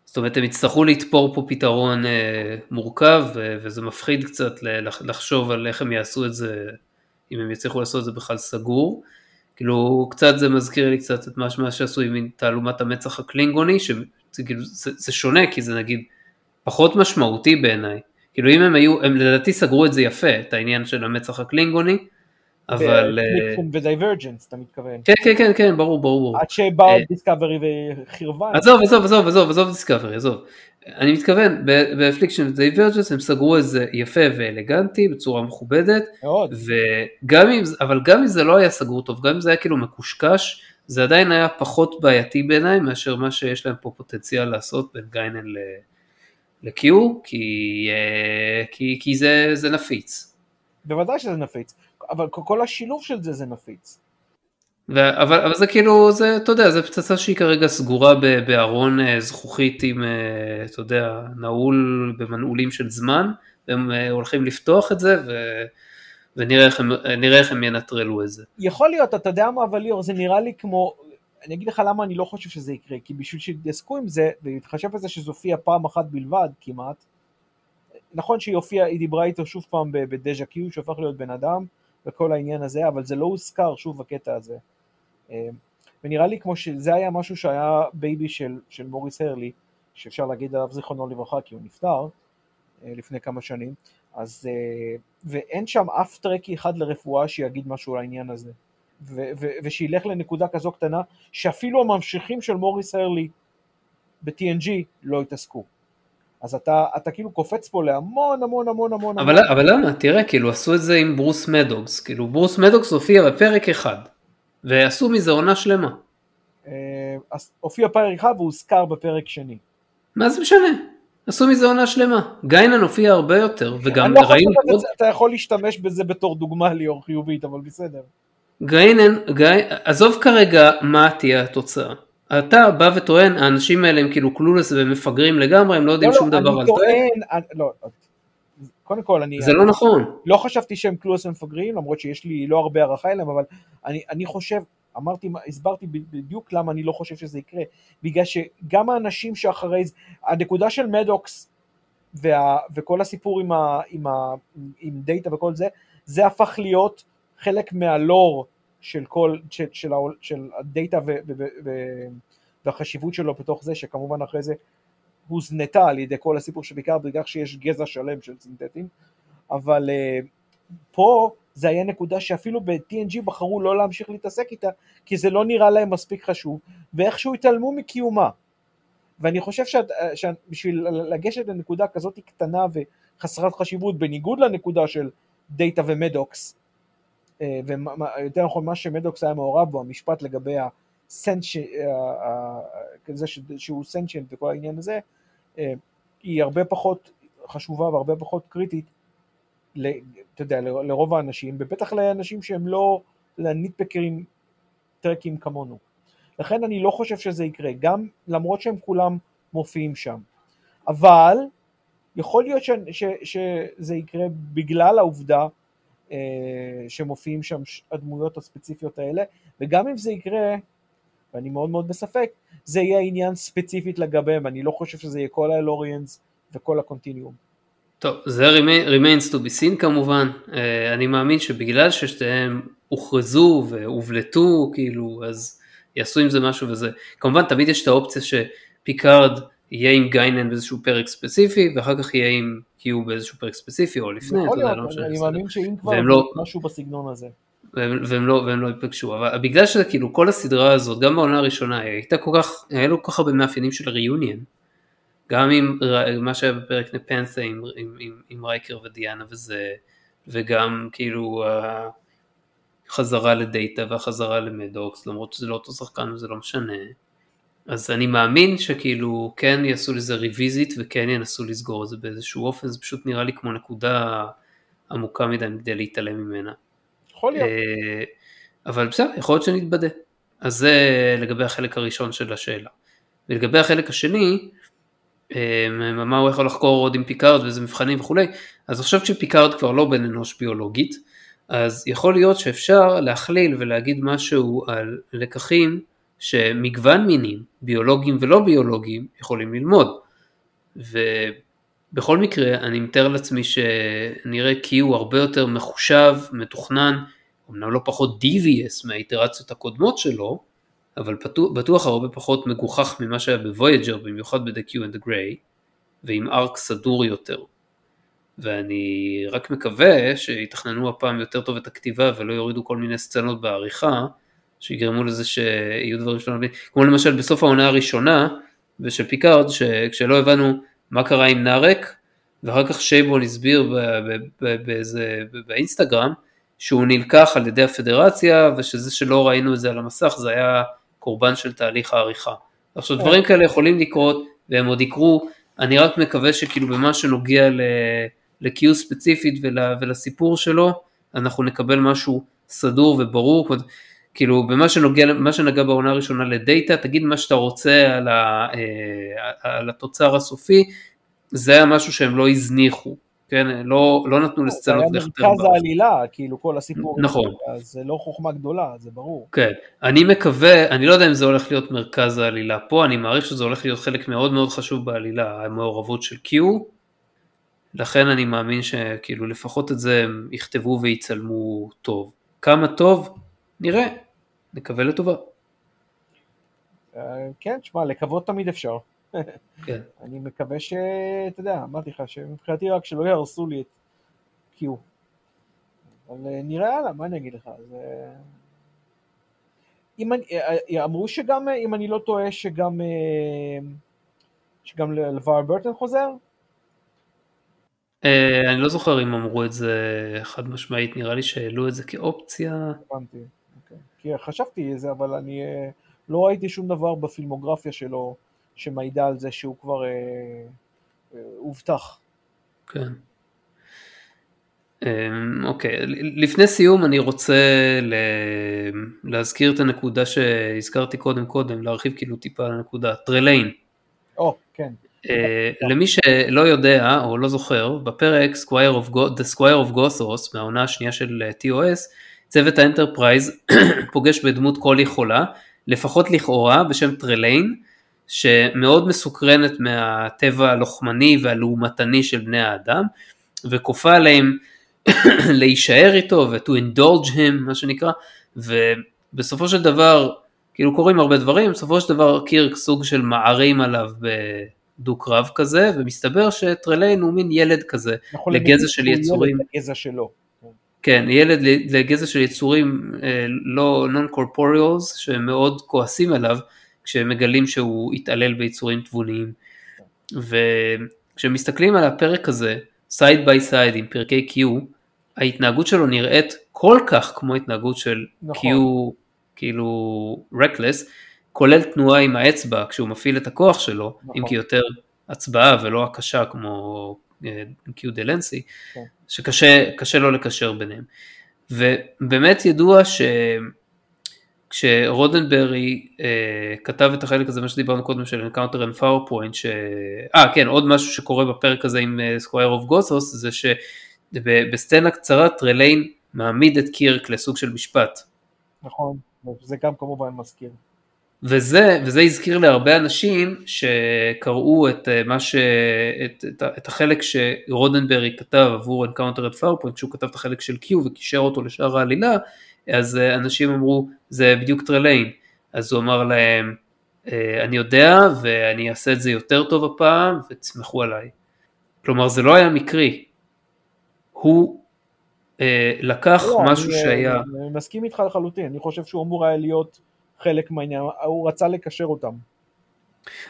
Speaker 1: זאת אומרת, הם יצטרכו לתפור פה פתרון אה, מורכב, ו- וזה מפחיד קצת לחשוב על איך הם יעשו את זה, אם הם יצליחו לעשות את זה בכלל סגור. כאילו, קצת זה מזכיר לי קצת את מה שעשו עם תעלומת המצח הקלינגוני, שזה כאילו, זה, זה שונה, כי זה נגיד פחות משמעותי בעיניי. כאילו אם הם היו, הם לדעתי סגרו את זה יפה, את העניין של המצח הקלינגוני, אבל...
Speaker 2: ו Divergence אתה מתכוון.
Speaker 1: כן, כן, כן, כן, ברור, ברור.
Speaker 2: עד שבאו דיסקאברי וחירבה.
Speaker 1: עזוב, עזוב, עזוב, עזוב, עזוב דיסקאברי, עזוב. אני מתכוון, ב Affliction ו Divergence הם סגרו את זה יפה ואלגנטי, בצורה מכובדת.
Speaker 2: מאוד.
Speaker 1: וגם אם, אבל גם אם זה לא היה סגור טוב, גם אם זה היה כאילו מקושקש, זה עדיין היה פחות בעייתי בעיניי מאשר מה שיש להם פה פוטנציאל לעשות בין גיינן ל... ל-Q, כי, אה, כי, כי זה, זה נפיץ.
Speaker 2: בוודאי שזה נפיץ, אבל כל השילוב של זה זה נפיץ.
Speaker 1: ו- אבל, אבל זה כאילו, זה, אתה יודע, זה פצצה שהיא כרגע סגורה בארון אה, זכוכית עם, אה, אתה יודע, נעול במנעולים של זמן, והם הולכים לפתוח את זה, ו... ונראה איך הם, ינטרלו את זה.
Speaker 2: יכול להיות, אתה יודע מה, אבל ליאור, זה נראה לי כמו, אני אגיד לך למה אני לא חושב שזה יקרה, כי בשביל שיתעסקו עם זה, ולהתחשב בזה שזה הופיע פעם אחת בלבד כמעט, נכון שהיא הופיעה, היא דיברה איתו שוב פעם ב Deja Q, שהפך להיות בן אדם, וכל העניין הזה, אבל זה לא הוזכר שוב בקטע הזה. אה, ונראה לי כמו שזה היה משהו שהיה baby של, של מוריס הרלי, שאפשר להגיד עליו זיכרונו לברכה כי הוא נפטר אה, לפני כמה שנים, אז, אה, ואין שם אף טרקי אחד לרפואה שיגיד משהו על העניין הזה. ו- ו- ושילך לנקודה כזו קטנה, שאפילו הממשיכים של מוריס הרלי ב-TNG לא התעסקו. אז אתה, אתה כאילו קופץ פה להמון המון המון המון
Speaker 1: אבל, המון. אבל למה? תראה, כאילו עשו את זה עם ברוס מדוקס, כאילו ברוס מדוקס הופיע בפרק אחד, ועשו מזה עונה שלמה.
Speaker 2: אה, הופיע פרק אחד והוזכר בפרק שני.
Speaker 1: מה זה משנה? עשו מזה עונה שלמה. גיינן הופיע הרבה יותר, וגם
Speaker 2: ראינו... לא חושב שאתה יכול להשתמש בזה בתור דוגמה ליאור חיובית, אבל בסדר.
Speaker 1: גיינן, גיא, עזוב כרגע מה תהיה התוצאה. אתה בא וטוען, האנשים האלה הם כאילו קלולס ומפגרים לגמרי, הם לא יודעים לא, שום
Speaker 2: לא,
Speaker 1: דבר
Speaker 2: על זה. אני טוען, לא, קודם כל אני...
Speaker 1: זה לא נכון.
Speaker 2: לא חשבתי שהם קלולס ומפגרים, למרות שיש לי לא הרבה הערכה אליהם, אבל אני, אני חושב, אמרתי, הסברתי בדיוק למה אני לא חושב שזה יקרה, בגלל שגם האנשים שאחרי זה, הנקודה של מדוקס וה, וכל הסיפור עם, ה, עם, ה, עם דאטה וכל זה, זה הפך להיות חלק מהלור של כל, של, של, של הדאטה ו, ו, ו, והחשיבות שלו בתוך זה, שכמובן אחרי זה הוזנתה על ידי כל הסיפור שבעיקר בגלל שיש גזע שלם של סינתטים, אבל uh, פה זה היה נקודה שאפילו ב-TNG בחרו לא להמשיך להתעסק איתה, כי זה לא נראה להם מספיק חשוב, ואיכשהו התעלמו מקיומה. ואני חושב שבשביל לגשת לנקודה כזאת קטנה וחסרת חשיבות, בניגוד לנקודה של דאטה ומדוקס, ויותר נכון מה שמדוקס היה מעורב בו, המשפט לגבי זה שהוא סנצ'נט וכל העניין הזה, היא הרבה פחות חשובה והרבה פחות קריטית, אתה יודע, לרוב האנשים, ובטח לאנשים שהם לא לניטפקרים טרקים כמונו. לכן אני לא חושב שזה יקרה, גם למרות שהם כולם מופיעים שם. אבל יכול להיות ש, ש, שזה יקרה בגלל העובדה אה, שמופיעים שם הדמויות הספציפיות האלה, וגם אם זה יקרה, ואני מאוד מאוד בספק, זה יהיה עניין ספציפית לגביהם, אני לא חושב שזה יהיה כל האלוריאנס וכל הקונטיניום.
Speaker 1: טוב, זה remains to be seen כמובן, אה, אני מאמין שבגלל ששתיהם הוכרזו והובלטו, כאילו, אז יעשו עם זה משהו וזה, כמובן תמיד יש את האופציה שפיקארד יהיה עם גיינן באיזשהו פרק ספציפי, ואחר כך יהיה עם קיו באיזשהו פרק ספציפי, או לפני,
Speaker 2: אתה יודע, לא משנה. אני מאמין שאם כבר,
Speaker 1: לא,
Speaker 2: משהו בסגנון הזה.
Speaker 1: והם, והם, לא, והם לא ייפגשו, אבל בגלל שזה כאילו כל הסדרה הזאת, גם בעונה הראשונה, הייתה כל כך, היה לו כל כך הרבה מאפיינים של ריוניון, גם עם מה שהיה בפרק נפנתה עם, עם, עם, עם רייקר ודיאנה וזה, וגם כאילו החזרה לדאטה והחזרה למדוקס, למרות שזה לא אותו שחקן וזה לא משנה. אז אני מאמין שכאילו כן יעשו לזה revisit וכן ינסו לסגור את זה באיזשהו אופן, זה פשוט נראה לי כמו נקודה עמוקה מדי כדי להתעלם ממנה.
Speaker 2: יכול להיות.
Speaker 1: אה, אבל בסדר, יכול להיות שנתבדה. אז זה לגבי החלק הראשון של השאלה. ולגבי החלק השני, אה, מה הוא יכול לחקור עוד עם פיקארד ואיזה מבחנים וכולי, אז עכשיו כשפיקארד כבר לא בן אנוש ביולוגית, אז יכול להיות שאפשר להכליל ולהגיד משהו על לקחים שמגוון מינים, ביולוגיים ולא ביולוגיים, יכולים ללמוד. ובכל מקרה, אני מתאר לעצמי שנראה קיו הרבה יותר מחושב, מתוכנן, אמנם לא פחות devious מהאיטרציות הקודמות שלו, אבל בטוח, בטוח הרבה פחות מגוחך ממה שהיה בוויג'ר, במיוחד ב-The Q and the Grey, ועם arc סדור יותר. ואני רק מקווה שיתכננו הפעם יותר טוב את הכתיבה ולא יורידו כל מיני סצנות בעריכה, שיגרמו לזה שיהיו דברים שלא מבינים, כמו למשל בסוף העונה הראשונה ושל פיקארד, שכשלא הבנו מה קרה עם נארק, ואחר כך שייבון הסביר באיזה, באינסטגרם, שהוא נלקח על ידי הפדרציה, ושזה שלא ראינו את זה על המסך זה היה קורבן של תהליך העריכה. עכשיו דברים כאלה יכולים לקרות, והם עוד יקרו, אני רק מקווה שכאילו במה שנוגע ל-Q ספציפית ולסיפור שלו, אנחנו נקבל משהו סדור וברור, כאילו במה שנוגע, מה שנגע בעונה הראשונה לדאטה, תגיד מה שאתה רוצה על, ה, אה, על התוצר הסופי, זה היה משהו שהם לא הזניחו, כן, לא, לא נתנו לסצנות
Speaker 2: לכתר. זה היה מרכז העלילה, כאילו כל הסיפור.
Speaker 1: נכון.
Speaker 2: אז זה לא חוכמה גדולה, זה ברור.
Speaker 1: כן, אני מקווה, אני לא יודע אם זה הולך להיות מרכז העלילה פה, אני מעריך שזה הולך להיות חלק מאוד מאוד חשוב בעלילה, המעורבות של Q, לכן אני מאמין שכאילו לפחות את זה הם יכתבו ויצלמו טוב. כמה טוב? נראה. נקווה לטובה.
Speaker 2: אה, כן, תשמע, לקוות תמיד אפשר.
Speaker 1: כן.
Speaker 2: אני מקווה ש... אתה יודע, אמרתי לך, שמבחינתי רק שלא יהרסו לי את Q. אבל אה, נראה הלאה, מה אני אגיד לך? זה... אם אני, אה, אמרו שגם, אם אני לא טועה, שגם, שגם לבר ברטון חוזר?
Speaker 1: אני לא זוכר אם אמרו את זה חד משמעית, נראה לי שהעלו את זה כאופציה.
Speaker 2: הבנתי. כי חשבתי איזה, אבל אני אה, לא ראיתי שום דבר בפילמוגרפיה שלו שמעידה על זה שהוא כבר אה, אה, הובטח.
Speaker 1: כן. אמ, אוקיי, לפני סיום אני רוצה להזכיר את הנקודה שהזכרתי קודם קודם, להרחיב כאילו טיפה על הנקודה, טרליין.
Speaker 2: או, כן.
Speaker 1: למי שלא יודע או לא זוכר, בפרק Squire of God, The Squire of Gothos מהעונה השנייה של TOS, צוות האנטרפרייז פוגש בדמות כל יכולה, לפחות לכאורה, בשם טרליין, שמאוד מסוקרנת מהטבע הלוחמני והלעומתני של בני האדם, וכופה עליהם להישאר איתו ו-to indulge him, מה שנקרא, ובסופו של דבר, כאילו קורים הרבה דברים, בסופו של דבר קירק סוג של מערים עליו בדו-קרב כזה, ומסתבר שטרליין הוא מין ילד כזה,
Speaker 2: נכון,
Speaker 1: לגזע של יצורים.
Speaker 2: לגזע שלו.
Speaker 1: כן, ילד לגזע של יצורים אה, לא שהם מאוד כועסים עליו כשהם מגלים שהוא התעלל ביצורים תבוניים. וכשמסתכלים על הפרק הזה, side by side עם פרקי Q, ההתנהגות שלו נראית כל כך כמו התנהגות של
Speaker 2: נכון.
Speaker 1: Q, כאילו reckless, כולל תנועה עם האצבע כשהוא מפעיל את הכוח שלו,
Speaker 2: נכון.
Speaker 1: אם כי יותר הצבעה ולא הקשה כמו Q דלנסי,
Speaker 2: כן.
Speaker 1: שקשה קשה לא לקשר ביניהם. ובאמת ידוע שכשרודנברי אה, כתב את החלק הזה, מה שדיברנו קודם של Encounter at Farpoint, ש... אה כן, עוד משהו שקורה בפרק הזה עם אה, Squire of Gothos, זה שבסצנה קצרה טרליין מעמיד את קירק לסוג של משפט.
Speaker 2: נכון, זה גם כמובן מזכיר.
Speaker 1: וזה, וזה הזכיר להרבה אנשים שקראו את, אה, מה ש, את, את, את החלק שרודנברי כתב עבור Encounter at Farpoint, כשהוא כתב את החלק של Q וקישר אותו לשאר העלילה, אז אה, אנשים אמרו זה בדיוק טרליין, אז הוא אמר להם "אה, אני יודע ואני אעשה את זה יותר טוב הפעם ותסמכו עליי. כלומר זה לא היה מקרי, הוא אה, לקח
Speaker 2: לא,
Speaker 1: משהו
Speaker 2: אני,
Speaker 1: שהיה...
Speaker 2: אני מסכים איתך לחלוטין, אני חושב שהוא אמור היה להיות חלק מהעניין, הוא רצה לקשר אותם.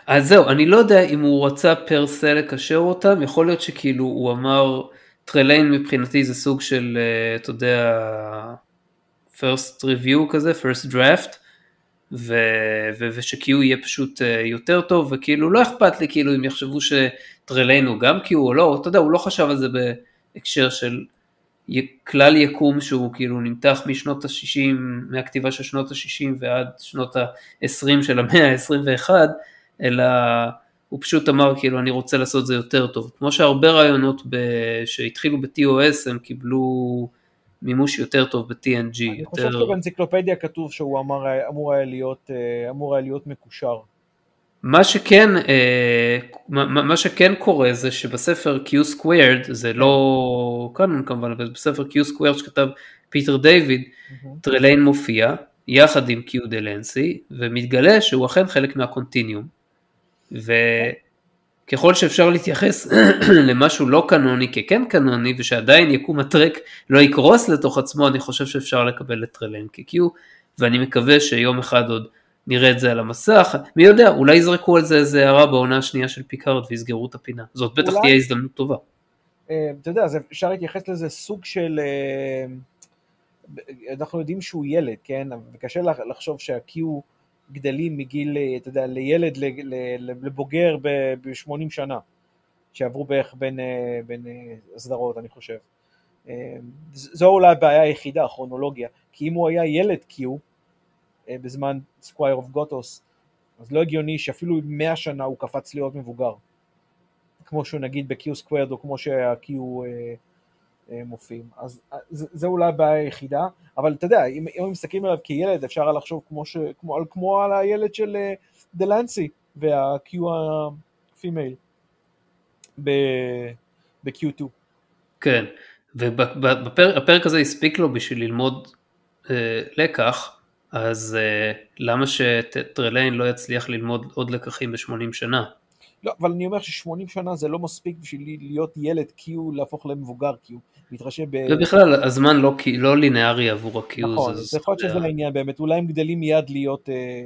Speaker 1: אז זהו, אני לא יודע אם הוא רצה per se לקשר אותם, יכול להיות שכאילו הוא אמר, טרליין מבחינתי זה סוג של, אה, אתה יודע, first review כזה, first draft, ו- ו- ושQ יהיה פשוט אה, יותר טוב, וכאילו לא אכפת לי כאילו אם יחשבו שטרליין הוא גם Q או לא, אתה יודע, הוא לא חשב על זה בהקשר של כלל יקום שהוא כאילו נמתח משנות ה-60, מהכתיבה של שנות ה-60 ועד שנות ה-20 של המאה ה-21, אלא הוא פשוט אמר כאילו אני רוצה לעשות את זה יותר טוב. כמו שהרבה רעיונות ב- שהתחילו ב-TOS הם קיבלו מימוש יותר טוב ב-TNG.
Speaker 2: אני
Speaker 1: יותר...
Speaker 2: חושב שבאנציקלופדיה כתוב שהוא אמר, אמור היה להיות, אה, אמור היה להיות מקושר.
Speaker 1: מה שכן, אה, מה, שכן קורה זה שבספר Q squared, זה לא קאנון כמובן, אבל בספר Q squared שכתב פיטר דיוויד, טרליין מופיע יחד עם Q דלנסי, ומתגלה שהוא אכן חלק מה Continuum. וככל שאפשר להתייחס למשהו לא קנוני ככן קנוני, ושעדיין יקום הטרק לא יקרוס לתוך עצמו, אני חושב שאפשר לקבל את טרליין כ-Q, ואני מקווה שיום אחד עוד נראה את זה על המסך, מי יודע, אולי יזרקו על זה איזה הערה בעונה השנייה של פיקארד ויסגרו את הפינה, זאת בטח
Speaker 2: אולי.
Speaker 1: תהיה הזדמנות טובה.
Speaker 2: אה, אתה יודע, אפשר להתייחס לזה סוג של... אה, אנחנו יודעים שהוא ילד, כן? וקשה לח- לחשוב שה-Q גדלים מגיל, אה, אתה יודע, לילד לבוגר ב-80 שנה, שעברו בערך בין, אה, בין אה, סדרות, אני חושב. זו אולי הבעיה היחידה, הכרונולוגיה, כי אם הוא היה ילד אה, בזמן Squire of Gothos, אז לא הגיוני שאפילו 100 שנה הוא קפץ להיות מבוגר. כמו שהוא נגיד ב-Q squared או כמו שה-Q מופיעים. אז אה, זה, זה אולי הבעיה היחידה, אבל אתה יודע, אם, אם מסתכלים עליו כילד, אפשר לחשוב כמו, ש, כמו, כמו על הילד של אה, דלנסי וה-Q ה female ב-Q2.
Speaker 1: כן, והפרק הזה הספיק לו בשביל ללמוד אה, לקח, אז אה, למה שטרליין לא יצליח ללמוד עוד לקחים ב-80 שנה?
Speaker 2: לא, אבל אני אומר ש-80 שנה זה לא מספיק בשביל להיות ילד Q להפוך למבוגר Q. מתחשב ב...
Speaker 1: ובכלל הזמן לא, לא לינארי עבור ה-Q,
Speaker 2: נכון,
Speaker 1: זה-
Speaker 2: יכול להיות שזה העניין באמת, אולי הם גדלים מיד להיות אה,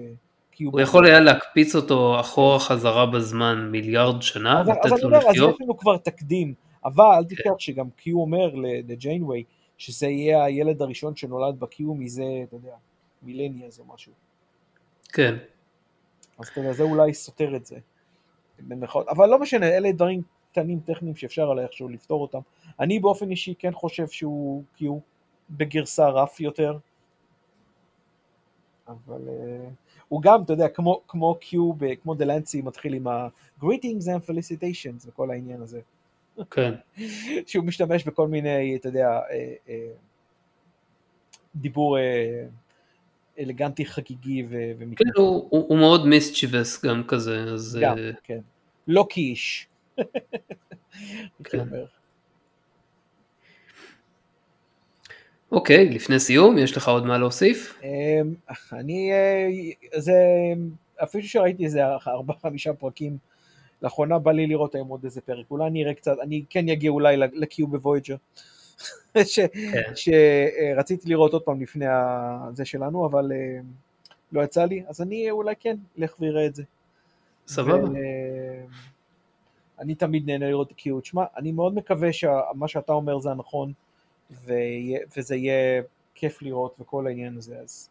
Speaker 2: Q.
Speaker 1: הוא יכול היה להקפיץ אותו אחורה חזרה בזמן מיליארד שנה,
Speaker 2: אז, אז
Speaker 1: לתת
Speaker 2: אני
Speaker 1: לו
Speaker 2: אומר, אז
Speaker 1: לחיות,
Speaker 2: יש לנו כבר תקדים, אבל אל תשכח שגם Q אומר לג'יינווי, שזה יהיה הילד הראשון שנולד ב-Q מזה, אתה יודע, מילניאז או משהו.
Speaker 1: כן,
Speaker 2: אז אתה יודע, זה אולי סותר את זה. במרכאות. אבל לא משנה, אלה דברים קטנים טכניים שאפשר עליי איכשהו לפתור אותם. אני באופן אישי כן חושב שהוא Q בגרסה רף יותר. אבל uh, הוא גם, אתה יודע, כמו, כמו ב- כמו דלנסי מתחיל עם ה-greetings and felicitations וכל העניין הזה.
Speaker 1: כן,
Speaker 2: שהוא משתמש בכל מיני, אתה יודע, אה, אה, דיבור אה, אלגנטי חגיגי ו-
Speaker 1: כן
Speaker 2: ומתנשא.
Speaker 1: הוא, הוא, הוא מאוד מיסצ'יבס גם כזה, אז
Speaker 2: גם,
Speaker 1: אה,
Speaker 2: כן. לא. הייתי
Speaker 1: כן. אוקיי, לפני סיום, יש לך עוד מה להוסיף?
Speaker 2: אמ, אני, אה, זה, אפילו שראיתי איזה ארבעה חמישה פרקים, לאחרונה בא לי לראות היום עוד איזה פרק, אולי אני אראה קצת, אני כן אגיע אולי ל-Q בוויג'ר,
Speaker 1: כן.
Speaker 2: שרציתי לראות עוד פעם לפני זה שלנו, אבל אה, לא יצא לי, אז אני אולי כן אלך ואראה את זה.
Speaker 1: סבבה.
Speaker 2: ו- אני תמיד נהנה לראות את Q. תשמע, אני מאוד מקווה שמה שאתה אומר זה הנכון, וזה יהיה כיף לראות וכל העניין הזה, אז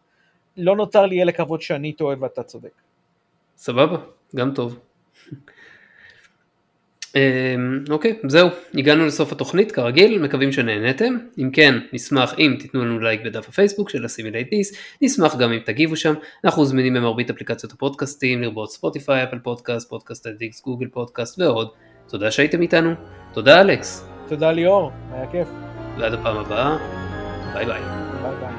Speaker 2: לא נותר לי אלא לקוות שאני טועה ואתה צודק.
Speaker 1: סבבה, גם טוב. אמ, אוקיי, זהו, הגענו לסוף התוכנית כרגיל, מקווים שנהנתם. אם כן, נשמח אם תיתנו לנו לייק בדף הפייסבוק של Assimilate This, נשמח גם אם תגיבו שם. אנחנו זמינים במרבית אפליקציות הפודקאסטים, לרבות Spotify, Apple Podcast, Podcast Addict, Google Podcast ועוד. תודה שהייתם איתנו. תודה אלכס.
Speaker 2: תודה ליאור, היה כיף.
Speaker 1: ועד הפעם הבאה, ביי ביי.